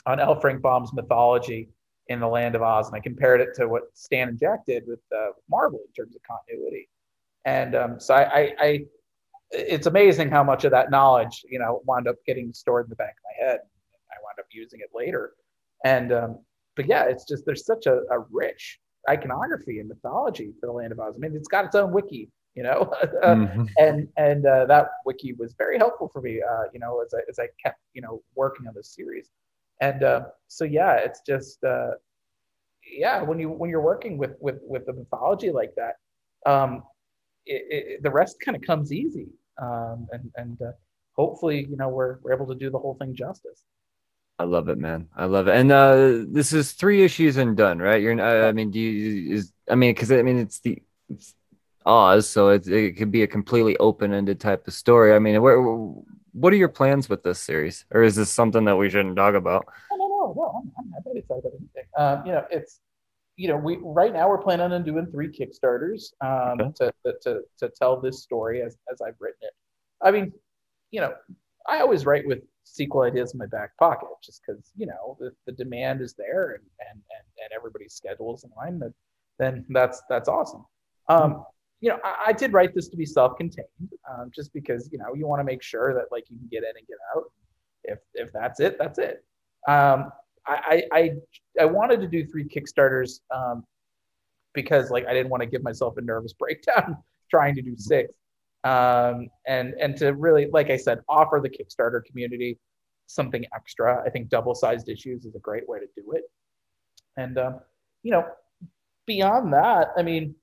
on L. Frank Baum's mythology in the Land of Oz, and I compared it to what Stan and Jack did with uh, Marvel in terms of continuity. And um, so I, I, I, it's amazing how much of that knowledge, you know, wound up getting stored in the back of my head. I wound up using it later. And um, but yeah, it's just there's such a, a rich iconography and mythology for the Land of Oz. I mean, it's got its own wiki, you know, Mhm. and and uh, that wiki was very helpful for me uh, you know as I, as I kept you know working on this series and uh, so yeah it's just uh, yeah when you when you're working with with with the mythology like that um, it, it, the rest kind of comes easy um, and and uh, hopefully you know we're, we're able to do the whole thing justice I love it, man. I love it. And uh, this is three issues and done, right? You're. I I mean, do you is? I mean, because I mean, it's the it's Oz, so it it could be a completely open-ended type of story. I mean, where, what are your plans with this series, or is this something that we shouldn't talk about? no no no no I'm, I'm happy to talk about anything. Um, you know it's you know we right now we're planning on doing three kickstarters um, Okay. to, to, to tell this story as, as i've written it. I mean you know i always write with sequel ideas in my back pocket just because you know the, the demand is there and, and and and everybody's schedules in line then then that's that's awesome. Um you know I, I did write this to be self-contained um, just because you know you want to make sure that like you can get in and get out. If if that's it that's it. Um I, I I I wanted to do three Kickstarters um, because like I didn't want to give myself a nervous breakdown trying to do six, um, and and to really like I said offer the Kickstarter community something extra. I think double sized issues is a great way to do it, and um, you know beyond that, I mean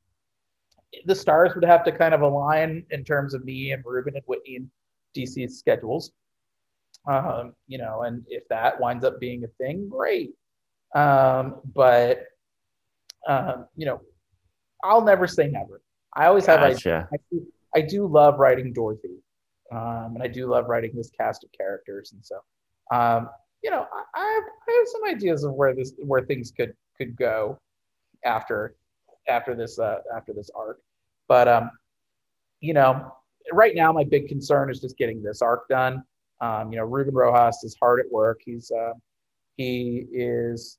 the stars would have to kind of align in terms of me and Ruben and Whitney and DC's schedules um, you know, and if that winds up being a thing, great. Um, but um, you know, I'll never say never. I always have. ideas. Gotcha. I do, I do love writing Dorothy, um, and I do love writing this cast of characters, and so um, you know, I, I have I have some ideas of where this where things could could go after after this uh, after this arc, but um, you know, right now my big concern is just getting this arc done. Um, you know, Ruben Rojas is hard at work. He's uh, he is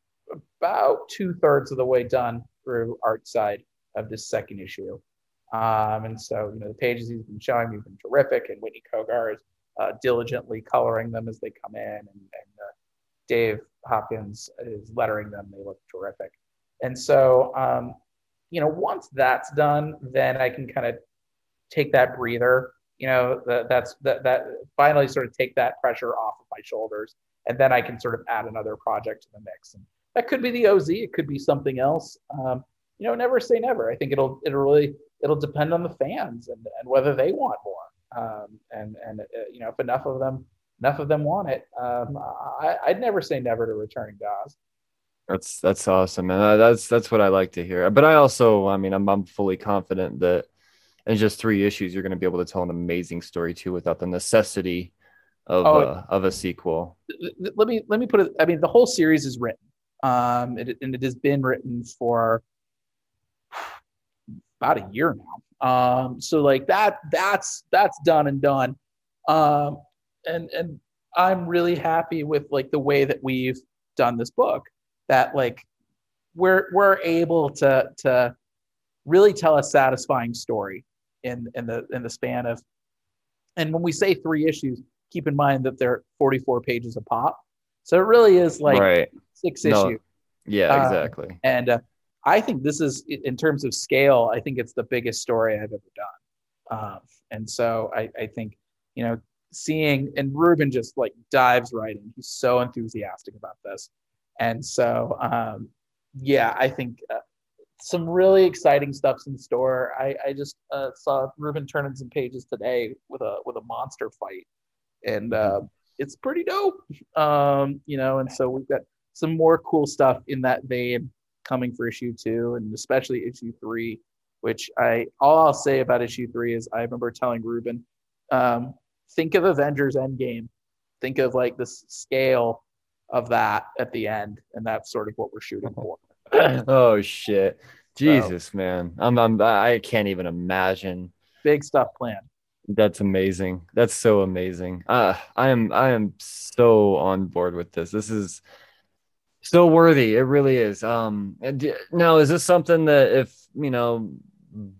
about two thirds of the way done through art side of this second issue. Um, and so, you know, the pages he's been showing me have been terrific, and Whitney Cogar is uh, diligently coloring them as they come in, and, and uh, Dave Hopkins is lettering them. They look terrific. And so, um, you know, once that's done, then I can kind of take that breather. You know, that that's that that finally sort of take that pressure off of my shoulders, and then I can sort of add another project to the mix. And that could be the OZ. It could be something else. Um, you know, never say never. I think it'll it'll really it'll depend on the fans and, and whether they want more. Um, and and uh, you know, if enough of them enough of them want it, um, I, I'd never say never to returning Oz. That's that's awesome, and That's that's what I like to hear. But I also, I mean, I'm I'm fully confident that in just three issues, you're going to be able to tell an amazing story too, without the necessity of Oh, uh, of a sequel. let me let me put it. I mean, the whole series is written, um, it, and it has been written for about a year now. Um, so like that, that's that's done and done, um, and and I'm really happy with like the way that we've done this book. That like we're we're able to to really tell a satisfying story in in the in the span of, and when we say three issues, keep in mind that they're 44 pages a pop. So it really is like right. six No. issues. Yeah, uh, exactly. And uh, I think this is, in terms of scale, I think it's the biggest story I've ever done. Um, and so I, I think, you know, seeing and Ruben just like dives right in. He's so enthusiastic about this. And so, um, yeah, I think uh, some really exciting stuff's in store. I, I just uh, saw Ruben turning some pages today with a with a monster fight, and uh, it's pretty dope. Um, you know, and so we've got some more cool stuff in that vein coming for issue two, and especially issue three. Which I all I'll say about issue three is I remember telling Ruben, um, think of Avengers Endgame, think of like the scale of that at the end, and that's sort of what we're shooting for. oh shit, Jesus, so, man, I'm, I'm I can't even imagine. Big stuff planned. That's amazing. That's so amazing. Uh, I am I am so on board with this. This is so worthy. It really is. Um, now is this something that if you know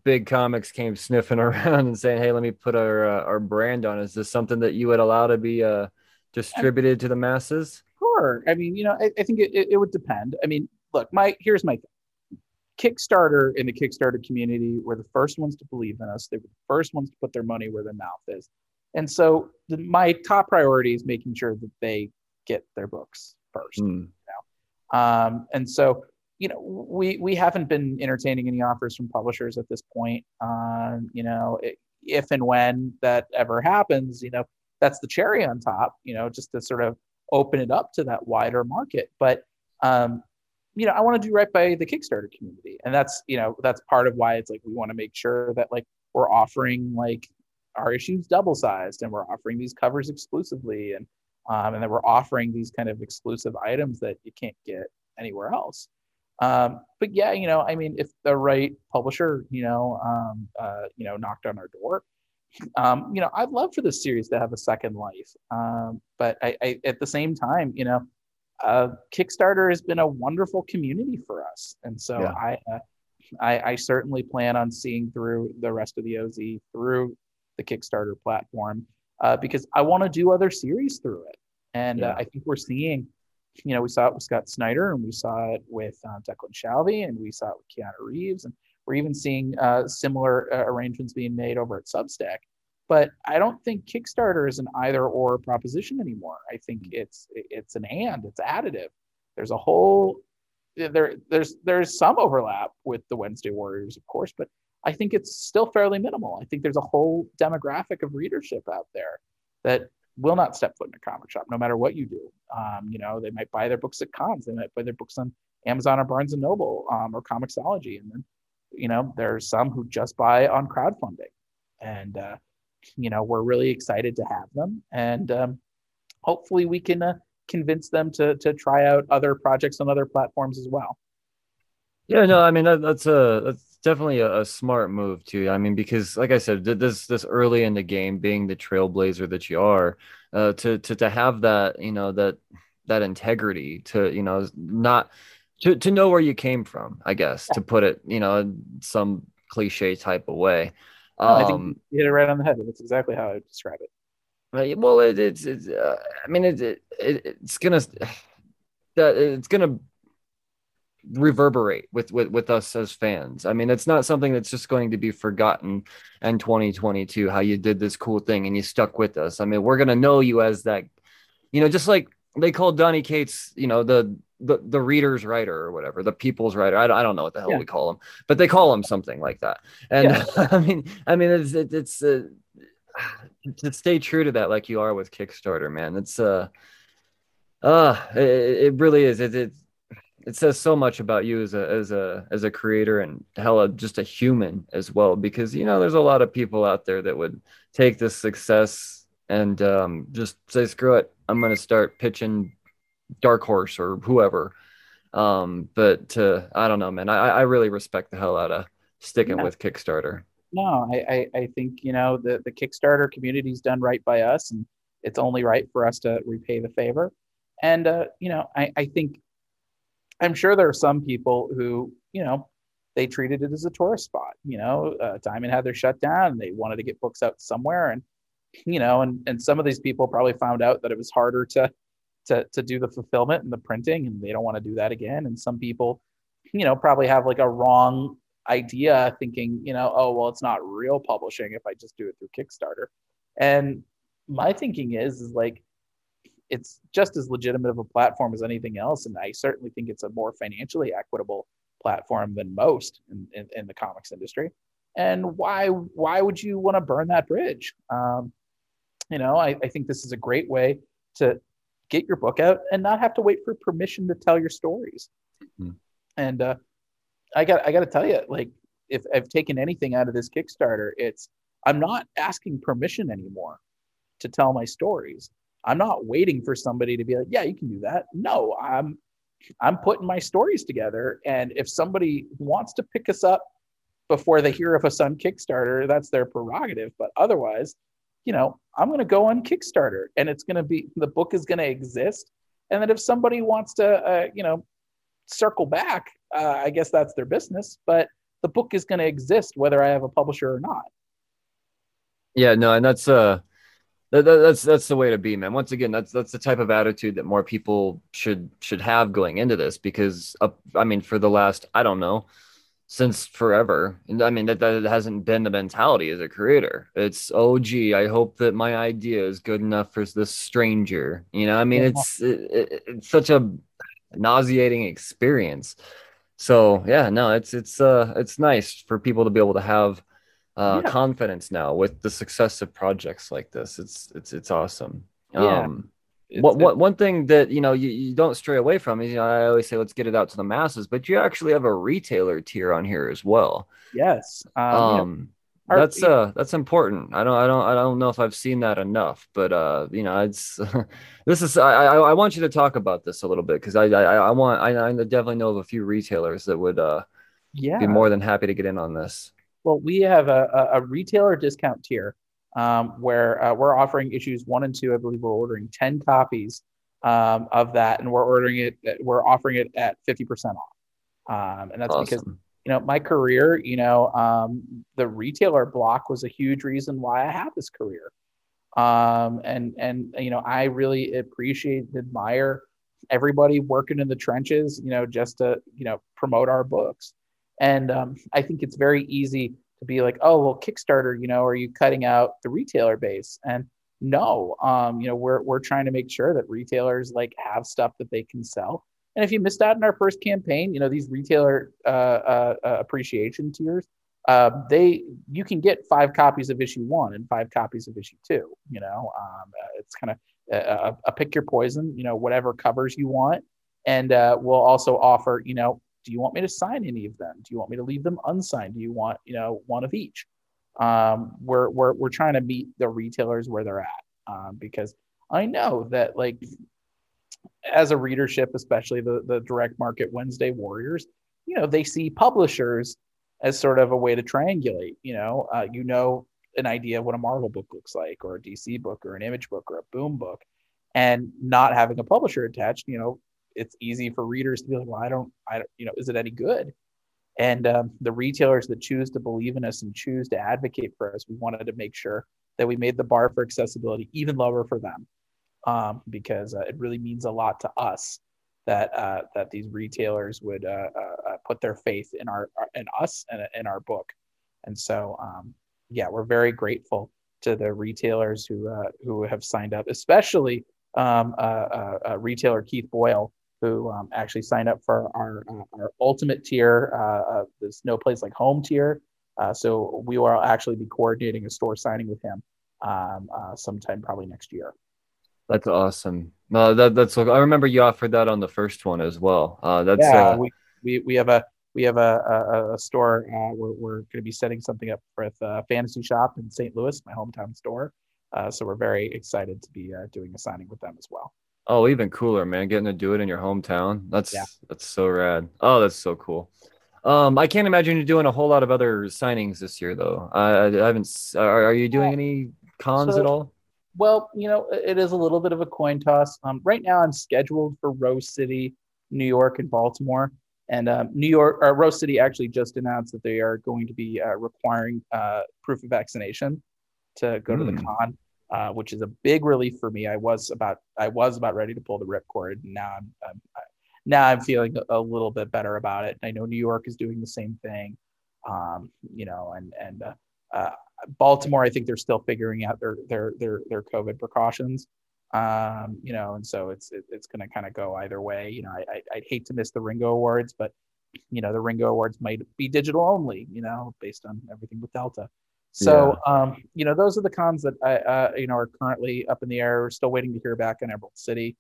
big comics came sniffing around and saying, "Hey, let me put our uh, our brand on," is this something that you would allow to be uh distributed to the masses? Sure. I mean, you know, I, I think it, it would depend. I mean, look, my here's my thing. Kickstarter in the Kickstarter community were the first ones to believe in us. They were the first ones to put their money where their mouth is. And so the, my top priority is making sure that they get their books first. Mm. You know? um, and so, you know, we we haven't been entertaining any offers from publishers at this point. Um, you know, it, if and when that ever happens, you know, that's the cherry on top. You know, just to sort of open it up to that wider market. But um, you know, I want to do right by the Kickstarter community. And that's, you know, that's part of why it's like we want to make sure that like we're offering like our issues double sized and we're offering these covers exclusively and um, and that we're offering these kind of exclusive items that you can't get anywhere else. Um, but yeah, you know, I mean, if the right publisher, you know, um, uh, you know, knocked on our door, um, you know, I'd love for this series to have a second life. Um, but I, I, at the same time, you know, uh, Kickstarter has been a wonderful community for us, and so yeah. I, uh, I, I certainly plan on seeing through the rest of the OZ through the Kickstarter platform uh, because I want to do other series through it, and uh, yeah. I think we're seeing. You know, we saw it with Scott Snyder, and we saw it with uh, Declan Shalvey, and we saw it with Keanu Reeves, and we're even seeing uh, similar arrangements being made over at Substack. But I don't think Kickstarter is an either or proposition anymore. I think mm-hmm. it's it's an and, it's additive. There's a whole there there's there's some overlap with the Wednesday Warriors, of course, but I think it's still fairly minimal. I think there's a whole demographic of readership out there that will not step foot in a comic shop, no matter what you do. Um, you know, they might buy their books at cons, they might buy their books on Amazon or Barnes and Noble um, or Comixology, and then you know there's some who just buy on crowdfunding, and uh, you know we're really excited to have them. And um, hopefully we can uh, convince them to to try out other projects on other platforms as well. Yeah no i mean that, that's a that's definitely a, a, smart move too. I mean because like i said this this early in the game being the trailblazer that you are uh, to to to have that you know that that integrity to you know not to to know where you came from i guess to put it you know in some cliche type of way um, I think um, you hit it right on the head. That's exactly how I would describe it. Right. Well, it, it's, it's uh, I mean, it, it, it's gonna, that it's gonna reverberate with, with with us as fans. I mean, it's not something that's just going to be forgotten in 2022. How you did this cool thing and you stuck with us. I mean, we're gonna know you as that. You know, just like they called Donny Cates, you know, the the the reader's writer or whatever, the people's writer. I, I don't know what the hell yeah. we call them but they call them something like that. And yeah. I mean, I mean, it's it, it's uh, to stay true to that, like you are with Kickstarter, man. It's uh, uh, it, it really is. It, it it says so much about you as a as a as a creator and hella just a human as well. Because you know, there's a lot of people out there that would take this success and um, just say, screw it, I'm gonna start pitching Dark Horse or whoever. Um, but uh, I don't know, man. I, I really respect the hell out of sticking yeah. with Kickstarter. No, I, I, I think you know the the Kickstarter community's done right by us, and it's only right for us to repay the favor. And uh, you know, I, I think I'm sure there are some people who you know they treated it as a tourist spot. You know, uh, Diamond had their shut down, and they wanted to get books out somewhere, and you know, and and some of these people probably found out that it was harder to to, to do the fulfillment and the printing and they don't want to do that again and some people you know probably have like a wrong idea thinking, you know, oh, well, it's not real publishing if I just do it through Kickstarter. And my thinking is, is like, it's just as legitimate of a platform as anything else. And I certainly think it's a more financially equitable platform than most in, in, in the comics industry. And why, why would you want to burn that bridge? Um, you know, I, I think this is a great way to get your book out and not have to wait for permission to tell your stories. Mm-hmm. And uh, I got I got to tell you, like if I've taken anything out of this Kickstarter, it's I'm not asking permission anymore to tell my stories. I'm not waiting for somebody to be like, yeah, you can do that. No, I'm I'm putting my stories together, and if somebody wants to pick us up before they hear of us on Kickstarter, that's their prerogative. But otherwise, you know, I'm going to go on Kickstarter, and it's going to be the book is going to exist, and then if somebody wants to, uh, you know, circle back, uh, I guess that's their business. But the book is going to exist whether I have a publisher or not. Yeah, no, and that's uh that, that's that's the way to be, man. Once again, that's that's the type of attitude that more people should should have going into this because uh, I mean, for the last I don't know since forever, and I mean that that hasn't been the mentality as a creator. It's oh gee, I hope that my idea is good enough for this stranger. You know, I mean, yeah. it's it, it's such a nauseating experience. So yeah, no, it's it's uh it's nice for people to be able to have uh yeah. confidence now with the success of projects like this. It's it's it's awesome. Yeah. Um what, what one thing that you know you, you don't stray away from is you know I always say let's get it out to the masses, but you actually have a retailer tier on here as well. Yes. Um, um you know, that's uh that's important i don't i don't i don't know if i've seen that enough but uh you know it's this is i i, I want you to talk about this a little bit because I, I i want I, I definitely know of a few retailers that would uh yeah be more than happy to get in on this well we have a, a retailer discount tier um, where uh, we're offering issues one and two i believe we're ordering 10 copies um, of that and we're ordering it we're offering it at 50% off um, and that's awesome. because you know, my career, you know, um, the retailer block was a huge reason why I had this career. Um, and, and, you know, I really appreciate, admire everybody working in the trenches, you know, just to, you know, promote our books. And um, I think it's very easy to be like, oh, well, Kickstarter, you know, are you cutting out the retailer base? And no, um, you know, we're, we're trying to make sure that retailers like have stuff that they can sell and if you missed out in our first campaign, you know these retailer uh, uh, uh, appreciation tiers, uh, they you can get five copies of issue one and five copies of issue two. You know, um, uh, it's kind of a, a, pick your poison. You know, whatever covers you want, and uh, we'll also offer. You know, do you want me to sign any of them? Do you want me to leave them unsigned? Do you want you know one of each? Um, we're we're we're trying to meet the retailers where they're at um, because I know that like as a readership, especially the, the direct market Wednesday Warriors, you know, they see publishers as sort of a way to triangulate. You know, uh, you know an idea of what a Marvel book looks like, or a DC book, or an Image book, or a Boom book, and not having a publisher attached. You know, it's easy for readers to be like, well, I don't, I don't, you know, is it any good? And um, the retailers that choose to believe in us and choose to advocate for us, we wanted to make sure that we made the bar for accessibility even lower for them um, because uh, it really means a lot to us that uh, that these retailers would uh, uh, uh put their faith in our in us and in our book. And so, um, yeah, we're very grateful to the retailers who uh, who have signed up, especially um, retailer Keith Boyle, who um, actually signed up for our our ultimate tier, uh, this No Place Like Home tier. so we will actually be coordinating a store signing with him um, sometime probably next year. That's awesome. No, that that's. I remember you offered that on the first one as well. Uh, that's yeah. Uh, we, we we have a we have a a, a store. Uh, we're we're going to be setting something up with uh, Fantasy Shop in St. Louis, my hometown store. Uh, so we're very excited to be uh, doing a signing with them as well. Oh, even cooler, man! Getting to do it in your hometown. That's yeah. that's so rad. Oh, that's so cool. Um, I can't imagine you doing a whole lot of other signings this year, though. I, I haven't. Are, are you doing any cons so, at all? Well, you know, it is a little bit of a coin toss. Um, right now, I'm scheduled for Rose City, New York, and Baltimore. And um, New York, or Rose City, actually just announced that they are going to be uh, requiring uh, proof of vaccination to go mm. to the hmm. con, uh, which is a big relief for me. I was about, I was about ready to pull the ripcord. And now I'm, I'm now I'm feeling a little bit better about it. I know New York is doing the same thing. Um, you know, and and uh, uh, Baltimore, I think they're still figuring out their their their their COVID precautions. Um, you know, and so it's it, it's going to kind of go either way. You know, I, I I'd hate to miss the Ringo Awards, but you know the Ringo Awards might be digital only. You know, based on everything with Delta. So, yeah. um, you know, those are the cons that I, uh, you know, are currently up in the air. We're still waiting to hear back on Emerald City.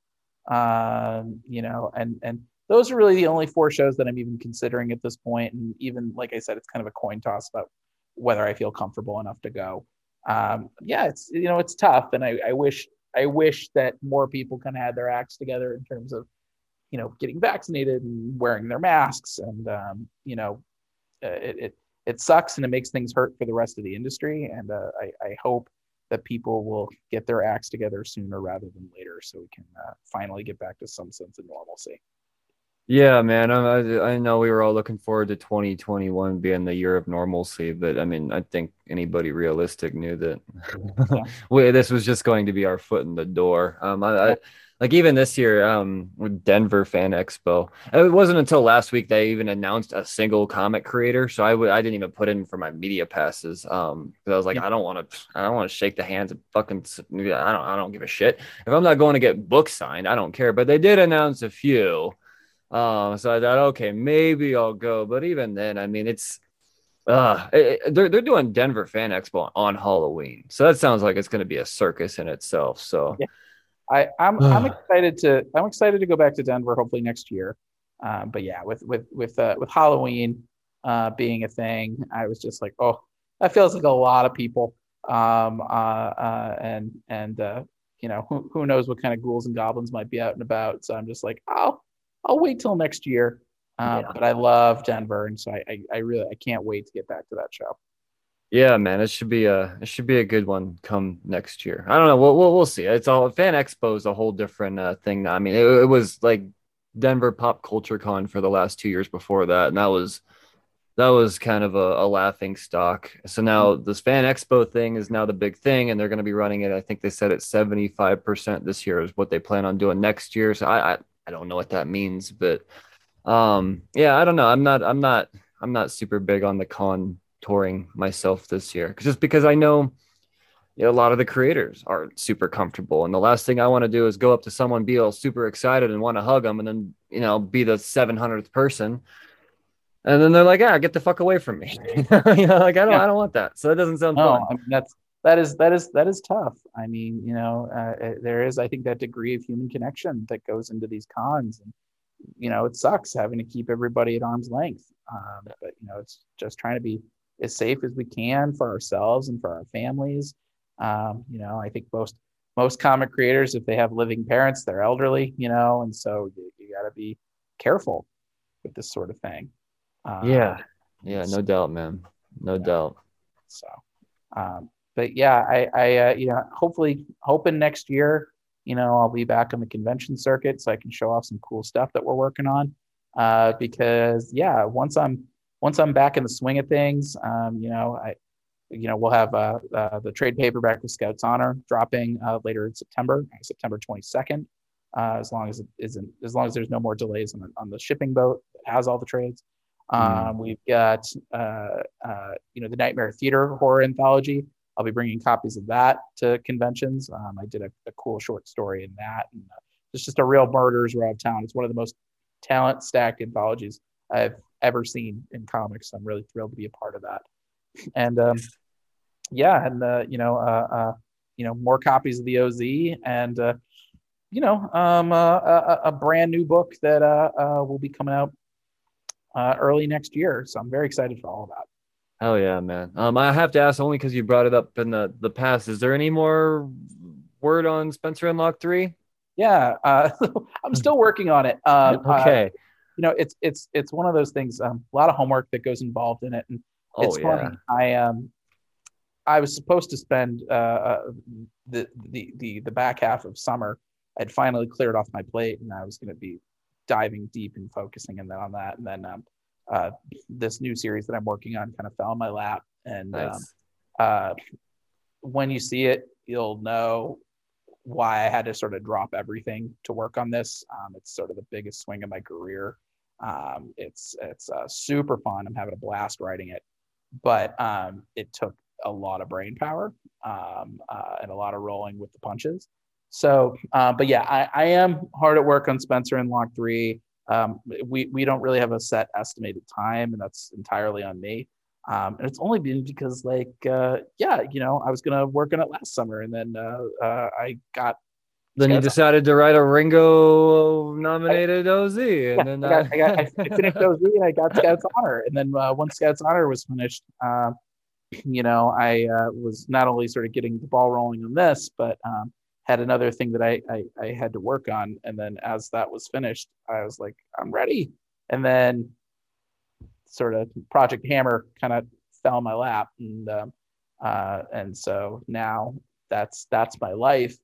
Um, you know, and and those are really the only four shows that I'm even considering at this point. And even like I said, it's kind of a coin toss about whether I feel comfortable enough to go. Um, yeah, it's you know, it's tough, and I, I wish I wish that more people kind of had their acts together in terms of, you know, getting vaccinated and wearing their masks, and um, you know, uh, it, it it sucks and it makes things hurt for the rest of the industry. And uh, I, I, hope that people will get their acts together sooner rather than later so we can uh, finally get back to some sense of normalcy. Yeah, man. I, I know we were all looking forward to 2021 being the year of normalcy, but I mean, I think anybody realistic knew that yeah. we, this was just going to be our foot in the door. Um, I, I like even this year um with denver fan expo it wasn't until last week they even announced a single comic creator so i would i didn't even put in for my media passes um because i was like yeah. i don't want to i don't want to shake the hands of fucking i don't i don't give a shit if i'm not going to get books signed i don't care but they did announce a few um so i thought okay maybe i'll go but even then i mean it's uh it, they're, they're doing denver fan expo on halloween so that sounds like it's going to be a circus in itself so yeah. I, I'm I'm excited to I'm excited to go back to Denver hopefully next year. Um, but yeah, with with with uh, with Halloween uh, being a thing, I was just like, oh, that feels like a lot of people. Um, uh, uh, and and uh, you know who, who knows what kind of ghouls and goblins might be out and about. So I'm just like, oh, I'll wait till next year. Uh, yeah. But I love Denver, and so I, I I really I can't wait to get back to that show. Yeah, man, it should be a it should be a good one come next year. I don't know. We'll we'll, we'll see. It's all Fan Expo is a whole different uh, thing. I mean, it, it, was like Denver Pop Culture Con for the last two years before that, and that was that was kind of a, a laughing stock. So now this Fan Expo thing is now the big thing, and they're going to be running it. I think they said it's seventy five percent this year is what they plan on doing next year. So I, I I don't know what that means, but um yeah, I don't know. I'm not I'm not I'm not super big on the con touring myself this year just because I know, you know, a lot of the creators aren't super comfortable. And the last thing I want to do is go up to someone, be all super excited and want to hug them, and then, you know, be the 700th person. And then they're like, "Yeah, get the fuck away from me." you know, like I don't, yeah. I don't want that. So that doesn't sound no, fun. I mean, that's that is that is that is tough. I mean, you know, uh, there is, I think, that degree of human connection that goes into these cons, and you know, it sucks having to keep everybody at arm's length. Um, but you know, it's just trying to be as safe as we can for ourselves and for our families. Um, you know, I think most most comic creators, if they have living parents, they're elderly. You know, and so you, you got to be careful with this sort of thing. Um, yeah, yeah, no doubt, man, no yeah. doubt. So, um, but yeah, I, I, uh, you know, hopefully, hoping next year, you know, I'll be back on the convention circuit so I can show off some cool stuff that we're working on. Uh, because yeah, once I'm once I'm back in the swing of things, um, you know, I, you know, we'll have uh, uh, the trade paperback with Scouts Honor dropping uh, later in September, September 22nd. Uh, as long as it isn't, as long as there's no more delays on the, on the shipping boat that has all the trades. Um, mm. We've got, uh, uh, you know, the Nightmare Theater horror anthology. I'll be bringing copies of that to conventions. Um, I did a, a, cool short story in that, and it's just a real murders around town. It's one of the most talent stacked anthologies I've ever seen in comics. I'm really thrilled to be a part of that. And um, yeah, and uh, you know, uh, uh, you know, more copies of the OZ, and uh, you know, um, uh, a, a, brand new book that uh, uh, will be coming out uh, early next year. So I'm very excited for all of that. Hell yeah, man. Um, I have to ask only because you brought it up in the the past. Is there any more word on Spencer and Locke three? Yeah, uh, I'm still working on it. Um, okay. You know, it's it's it's one of those things. Um, a lot of homework that goes involved in it, and oh, it's yeah. funny. I um, I was supposed to spend uh, uh, the the the the back half of summer. I'd finally cleared off my plate, and I was going to be diving deep and focusing and then on that. And then um, uh, this new series that I'm working on kind of fell in my lap. And um, nice. um, uh, when you see it, you'll know why I had to sort of drop everything to work on this. Um, it's sort of the biggest swing of my career. Um, it's it's uh, super fun. I'm having a blast writing it. but um, it took a lot of brain power um, uh, and a lot of rolling with the punches. So, uh, but yeah, I, I, am hard at work on Spencer and Locke Three. Um, we we don't really have a set estimated time, and that's entirely on me. Um, and it's only been because, like, uh, yeah, you know, I was gonna work on it last summer, and then uh, uh, I got. Then you decided to write a Ringo nominated OZ, and yeah, then I, got, I, got, I finished OZ, and I got Scouts Honor, and then uh, once Scouts Honor was finished, uh, you know, I uh, was not only sort of getting the ball rolling on this, but um, had another thing that I, I, I had to work on. And then as that was finished, I was like, I'm ready. And then sort of Project Hammer kind of fell in my lap, and um, uh, and so now that's that's my life.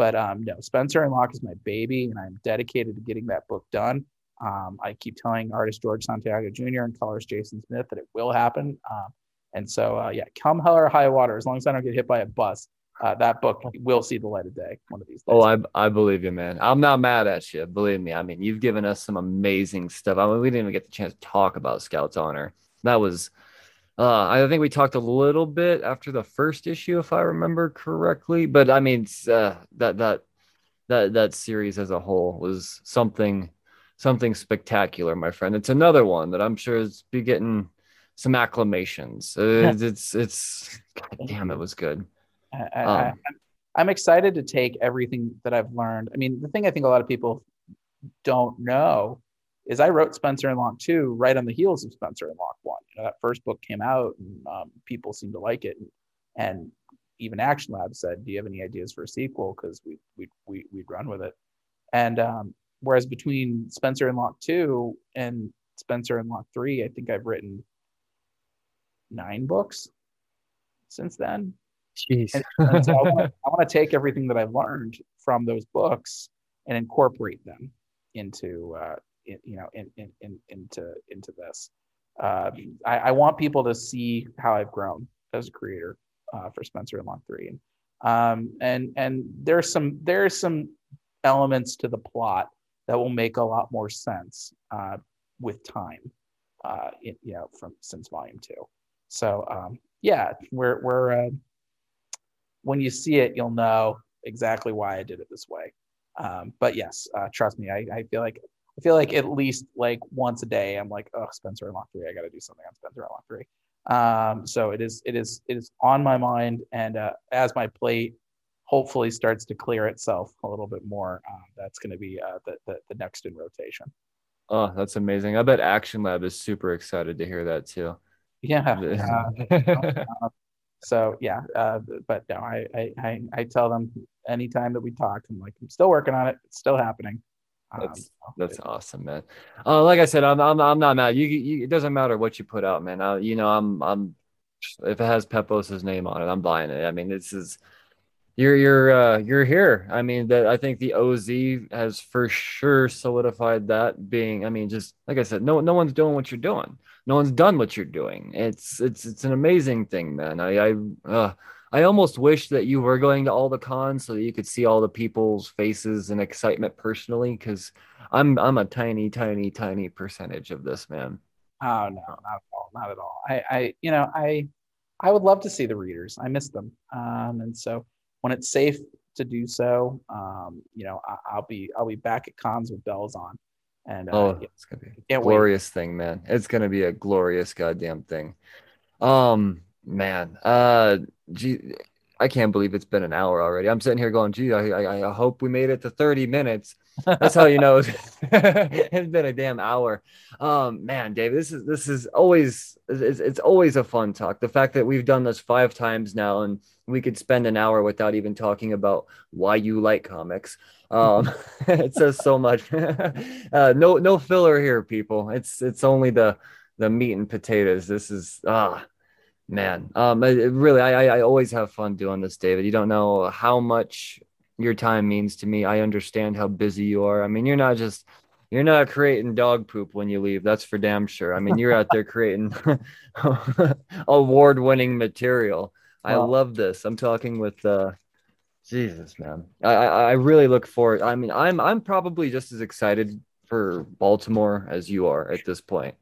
But um, no, Spencer and Locke is my baby, and I'm dedicated to getting that book done. Um, I keep telling artist George Santiago Jr. and colorist Jason Smith that it will happen. Um, and so, uh, yeah, come hell or high water, as long as I don't get hit by a bus, uh, that book will see the light of day one of these days. Oh, I, I believe you, man. I'm not mad at you. Believe me. I mean, you've given us some amazing stuff. I mean, we didn't even get the chance to talk about Scouts Honor. That was, uh, I think we talked a little bit after the first issue, if I remember correctly. But I mean, uh, that that that that series as a whole was something something spectacular, my friend. It's another one that I'm sure is be getting some acclamations. Uh, it's, it's it's God damn, it was good. I, um, I, am excited to take everything that I've learned. I mean, the thing I think a lot of people don't know is I wrote Spencer and Locke 2 right on the heels of Spencer and Locke 1. You know, that first book came out and um, people seemed to like it. And, and, even Action Lab said, Do you have any ideas for a sequel? Because we, we, we, we'd run with it. And um, whereas between Spencer and Locke 2 and Spencer and Locke 3, I think I've written nine books since then. Jeez. and, and so I want to take everything that I've learned from those books and incorporate them into uh, you know in, in, in, into into this. Uh, I, I, want people to see how I've grown as a creator uh, for Spencer and Locke Three, um, and and there's some there's some elements to the plot that will make a lot more sense uh, with time, uh, in, you know, from since Volume Two. So um, yeah, we're we're uh, when you see it, you'll know exactly why I did it this way. Um, but yes, uh, trust me, I, I feel like I feel like at least like once a day, I'm like, oh, Spencer and Locke three, I got to do something on Spencer and Locke three. Um, so it is it is it is on my mind, and uh, as my plate hopefully starts to clear itself a little bit more, uh, that's going to be uh, the, the the next in rotation. Oh, that's amazing! I bet Action Lab is super excited to hear that too. Yeah. Uh, so yeah, uh, but no, I, I I tell them anytime that we talk, I'm like, I'm still working on it. It's still happening. That's that's awesome, man. Uh, like I said, I'm I'm I'm not mad. You, you it doesn't matter what you put out, man. I, you know, I'm I'm if it has Pepose's name on it, I'm buying it. I mean, this is you're you're uh, you're here. I mean, that I think the OZ has for sure solidified that being. I mean, just like I said, no no one's doing what you're doing. No one's done what you're doing. It's it's it's an amazing thing, man. I I uh, I almost wish that you were going to all the cons so that you could see all the people's faces and excitement personally, because I'm I'm a tiny tiny tiny percentage of this, man. Oh no, not at all, not at all. I I you know I I would love to see the readers. I miss them, um, and so when it's safe to do so, um, you know, I, will be I'll be back at cons with bells on. And uh, oh, it's gonna be a glorious wait. thing, man. It's gonna be a glorious goddamn thing. Um, man, uh, gee, I can't believe it's been an hour already. I'm sitting here going, gee, I, I, hope we made it to 30 minutes. That's how you know it's been a damn hour. Um, man, Dave, this is this is always it's, it's always a fun talk. The fact that we've done this five times now and we could spend an hour without even talking about why you like comics. Um, it says so much. uh, no no filler here, people. It's it's only the the meat and potatoes. This is ah man. Um, really, I I always have fun doing this, David. You don't know how much your time means to me. I understand how busy you are. I mean, you're not just you're not creating dog poop when you leave. That's for damn sure. I mean, you're out there creating award-winning material. I love this. I'm talking with uh Jesus, man. I, I really look forward. I mean, I'm I'm probably just as excited for Baltimore as you are at this point.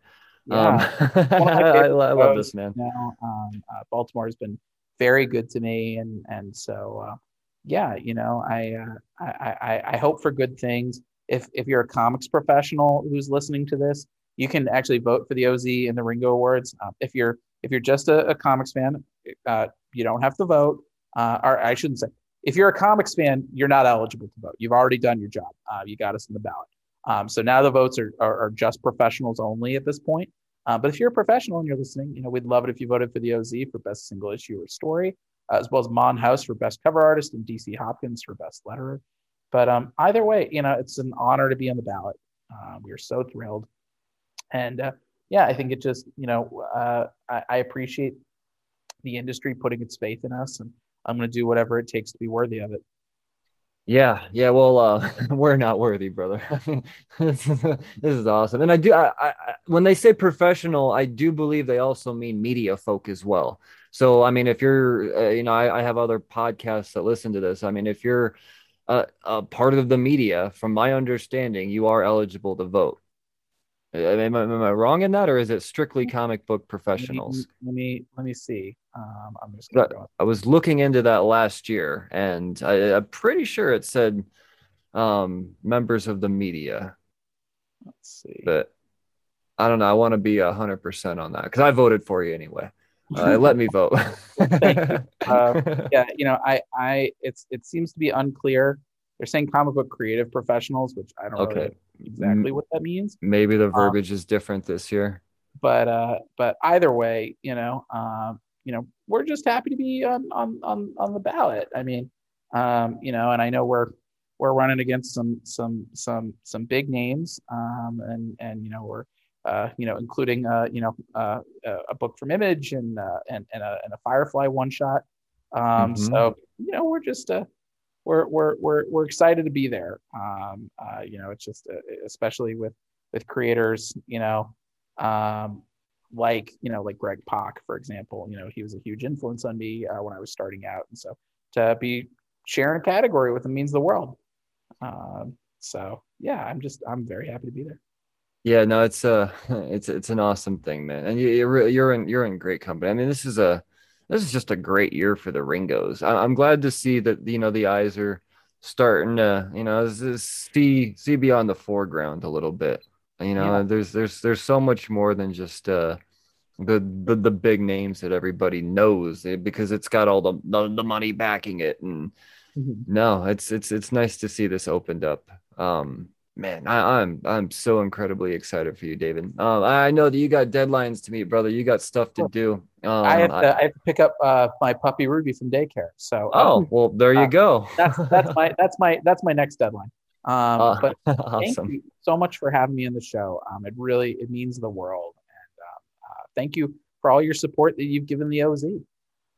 Yeah. Um, One of I, I love this man. Now, um, uh, Baltimore has been very good to me, and and so uh, yeah, you know, I, uh, I I I hope for good things. If if you're a comics professional who's listening to this, you can actually vote for the OZ and the Ringo Awards. Um, if you're if you're just a, a comics fan, uh, you don't have to vote. Uh, or I shouldn't say. If you're a comics fan, you're not eligible to vote. You've already done your job. Uh, you got us in the ballot. Um, so now the votes are, are, are just professionals only at this point. Uh, but if you're a professional and you're listening, you know we'd love it if you voted for the OZ for best single issue or story, uh, as well as Maan House for best cover artist and DC Hopkins for best letterer. But um, either way, you know it's an honor to be on the ballot. Uh, we are so thrilled, and uh, yeah, I think it just you know uh, I, I appreciate the industry putting its faith in us, and I'm going to do whatever it takes to be worthy of it. Yeah, yeah. Well, uh, we're not worthy, brother. this, is, this is awesome, and I do. I, I, when they say professional, I do believe they also mean media folk as well. So, I mean, if you're, uh, you know, I, I, have other podcasts that listen to this. I mean, if you're a, a part of the media, from my understanding, you are eligible to vote. Am I, am I, wrong in that, or is it strictly comic book professionals? Let me let me, let me see. Um, I'm just I was looking into that last year, and I, am pretty sure it said um, members of the media. Let's see. But I don't know. I want to be hundred percent on that because I voted for you anyway. Uh, let me vote. uh, yeah, you know, I, I, it's, it seems to be unclear. They're saying comic book creative professionals, which I don't okay. really exactly what that means. Maybe the um, verbiage um, is different this year. But uh, but either way, you know, um, you know, we're just happy to be on on on, on the ballot. I mean, um, you know, and I know we're we're running against some some some some big names, um, and and you know we're uh, you know including uh, you know uh, a book from Image and uh, and and a, and a Firefly one shot. Um, mm-hmm. So you know we're just uh, we're we're we're we're excited to be there. Um, uh, you know, it's just uh, especially with with creators, you know, um, like you know, like Greg Pak, for example. You know, he was a huge influence on me uh, when I was starting out, and so to be sharing a category with him means the world. Um, so yeah, I'm just I'm very happy to be there. Yeah, no, it's uh it's it's an awesome thing, man, and you, you're you're in you're in great company. I mean, this is a this is just a great year for the Ringos. I, am glad to see that you know the eyes are starting to you know see see beyond the foreground a little bit. You know, yeah. there's there's there's so much more than just uh the, the the big names that everybody knows eh, because it's got all the the, the money backing it and mm-hmm. no it's it's it's nice to see this opened up um man, I, am I'm, I'm so incredibly excited for you, David. Um, I know that you got deadlines to meet, brother. You got stuff to do. Um, I have to I, I, have to pick up uh, my puppy Ruby from daycare. So oh um, well, there you uh, go. that's that's my that's my that's my next deadline. Um, uh, but awesome. thank you so much for having me in the show. Um, it really it means the world, and um, uh, thank you for all your support that you've given the OZ.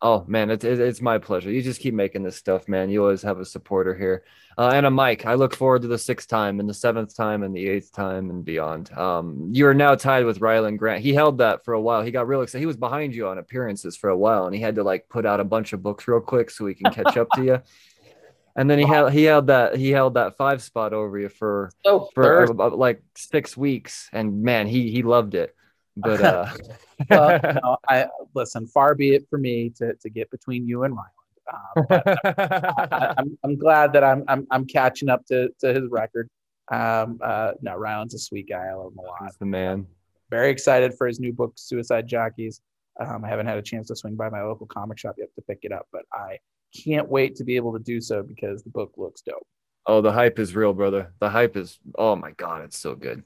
Oh man, it's it's my pleasure. You just keep making this stuff, man. You always have a supporter here, uh, and a mic. I look forward to the sixth time, and the seventh time, and the eighth time, and beyond. Um, you are now tied with Rylend Grant. He held that for a while. He got real excited. He was behind you on appearances for a while, and he had to like put out a bunch of books real quick so he can catch up to you. And then he held he held that he held that five spot over you for oh, for uh, like six weeks, and man, he he loved it. But uh, well, no, I listen. Far be it for me to, to get between you and Rylend. Um, I, am I'm glad that I'm I'm, I'm catching up to, to his record. Um, uh, no, Rylend's a sweet guy. I love him a lot. He's the man. Very excited for his new book, Suicide Jockeys. Um, I haven't had a chance to swing by my local comic shop yet to pick it up, but I can't wait to be able to do so because the book looks dope. Oh, the hype is real, brother. The hype is oh my god, it's so good.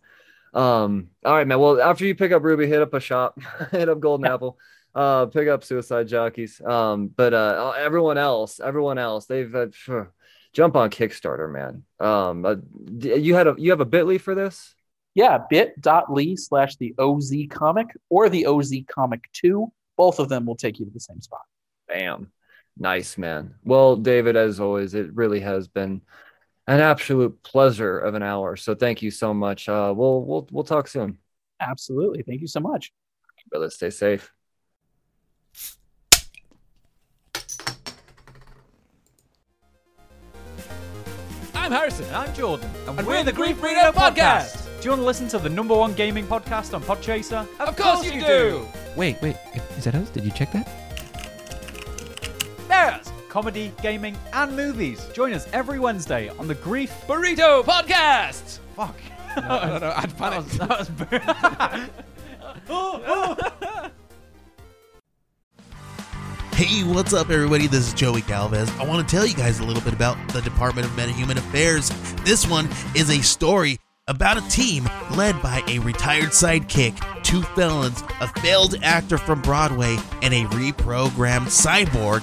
Um, all right, man. Well, after you pick up Ruby, hit up a shop, hit up Golden yeah. Apple, uh, pick up Suicide Jockeys. Um, but uh, everyone else, everyone else, they've uh, jump on Kickstarter, man. Um, uh, you had a you have a Bitly for this? Yeah, bit.ly slash the OZ comic or the OZ comic two. Both of them will take you to the same spot. Bam. Nice, man. Well, David, as always, it really has been an absolute pleasure of an hour. So thank you so much. Uh, we'll we'll we'll talk soon. Absolutely. Thank you so much. Brother, stay safe. I'm Harrison. I'm Jordan. And, and we're, we're the Grief Burrito Podcast. Do you want to listen to the number one gaming podcast on Podchaser? Of course you do! Wait, wait, is that us? Did you check that? Yes! Comedy, gaming, and movies. Join us every Wednesday on the Grief Burrito Podcast! Fuck. No, no, no, I'd panic. That was. Hey, what's up, everybody? This is Joey Galvez. I want to tell you guys a little bit about the Department of Metahuman Affairs. This one is a story about a team led by a retired sidekick, two felons, a failed actor from Broadway, and a reprogrammed cyborg.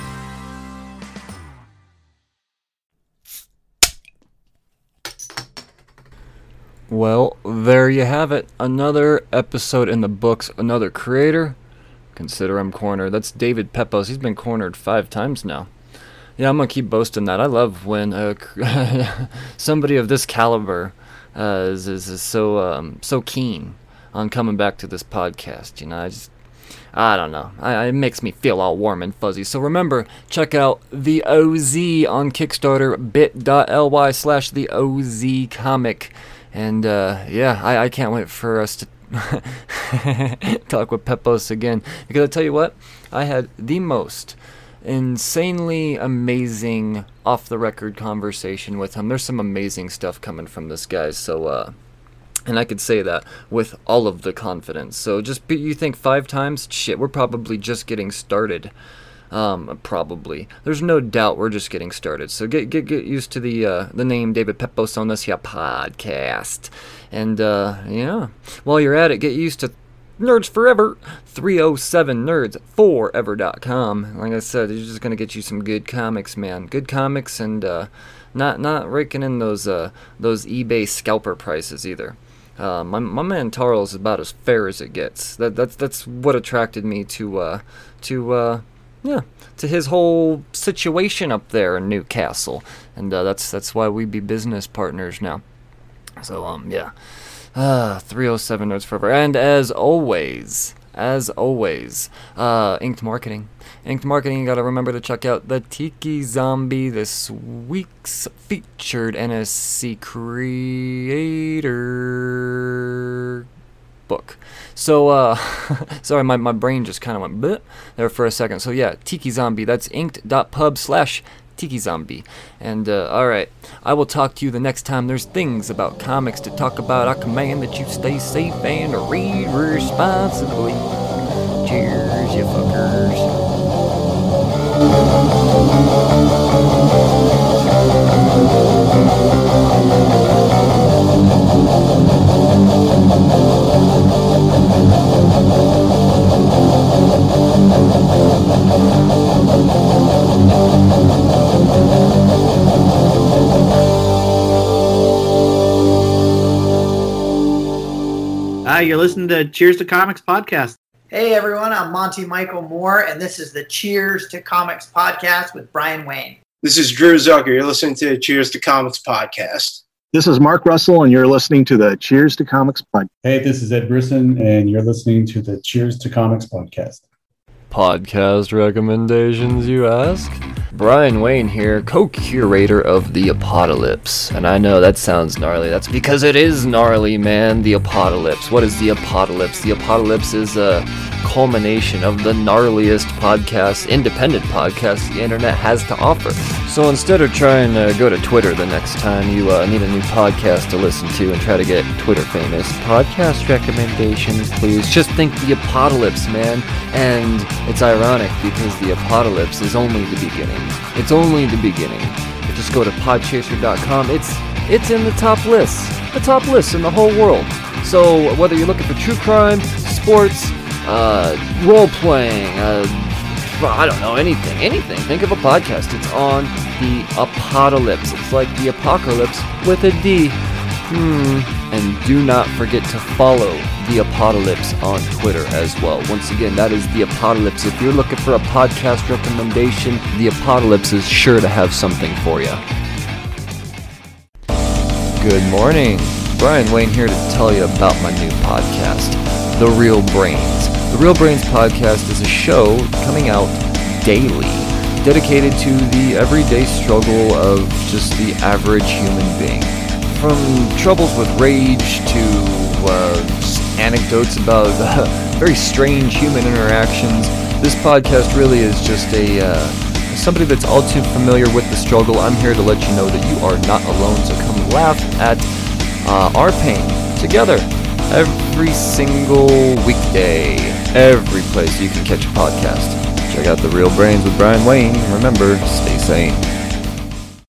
Well, there you have it. Another episode in the books, another creator. Consider him cornered. That's David Pepose. He's been cornered five times now. Yeah, I'm gonna keep boasting that. I love when uh, somebody of this caliber uh, is, is, is so um, so keen on coming back to this podcast. You know, I just I don't know. I, it makes me feel all warm and fuzzy. So remember, check out the OZ on Kickstarter, bit.ly slash the OZ comic. And uh, yeah, I, I can't wait for us to talk with Pepose again. Because I tell you what, I had the most insanely amazing off the record conversation with him. There's some amazing stuff coming from this guy. So, uh, and I could say that with all of the confidence. So just be, you think five times? Shit, we're probably just getting started. Um, probably. There's no doubt we're just getting started. So get get get used to the uh, the name David Pepose on this here podcast. And uh, yeah, while you're at it, get used to Nerds Forever 307 Nerds Forever.com. Like I said, it's just gonna get you some good comics, man. Good comics and uh, not not raking in those uh, those eBay scalper prices either. Uh, my, my man Tarl is about as fair as it gets. That that's that's what attracted me to uh, to uh, yeah to his whole situation up there in Newcastle, and uh, that's that's why we be business partners now. So um yeah, uh, 307 Nerds Forever, and as always. As always, uh, Inked Marketing. Inked Marketing, you gotta remember to check out the Tiki Zombie, this week's featured NSC creator book. So, uh, sorry, my, my brain just kind of went there for a second. So, yeah, Tiki Zombie, that's inked.pub slash Tiki Zombie. And, uh, alright, I will talk to you the next time there's things about comics to talk about. I command that you stay safe and read responsibly. Cheers, you fuckers. Hi, you're listening to Cheers to Comics podcast. Hey everyone, I'm Monty Michael Moore, and this is the Cheers to Comics podcast with Brian Wayne. This is Drew Zucker. You're listening to Cheers to Comics podcast. This is Mark Russell, and you're listening to the Cheers to Comics podcast. Hey, this is Ed Brisson, and you're listening to the Cheers to Comics podcast. Podcast recommendations, you ask? Brian Wayne here, co curator of The Apodcalypse. And I know that sounds gnarly. That's because it is gnarly, man. The Apodcalypse. What is The Apodcalypse? The Apodcalypse is a culmination of the gnarliest podcast, independent podcast the internet has to offer. So instead of trying to go to Twitter the next time you uh, need a new podcast to listen to and try to get Twitter famous, podcast recommendations, please. Just think The Apodcalypse, man. And it's ironic because The Apodcalypse is only the beginning. It's only the beginning. Just go to podchaser.com. It's it's in the top lists, the top lists in the whole world. So whether you're looking for true crime, sports, uh, role playing, uh, I don't know anything, anything. Think of a podcast. It's on the Apodcalypse. It's like the apocalypse with a D. Hmm. And do not forget to follow The Apodcalypse on Twitter as well. Once again, that is The Apodcalypse. If you're looking for a podcast recommendation, The Apodcalypse is sure to have something for you. Good morning. Brian Wayne here to tell you about my new podcast, The Real Brains. The Real Brains podcast is a show coming out daily dedicated to the everyday struggle of just the average human being. From troubles with rage to uh, anecdotes about uh, very strange human interactions, this podcast really is just a uh, somebody that's all too familiar with the struggle. I'm here to let you know that you are not alone, so come laugh at uh, our pain together every single weekday, every place you can catch a podcast. Check out The Real Brains with Brian Wayne. Remember, stay sane.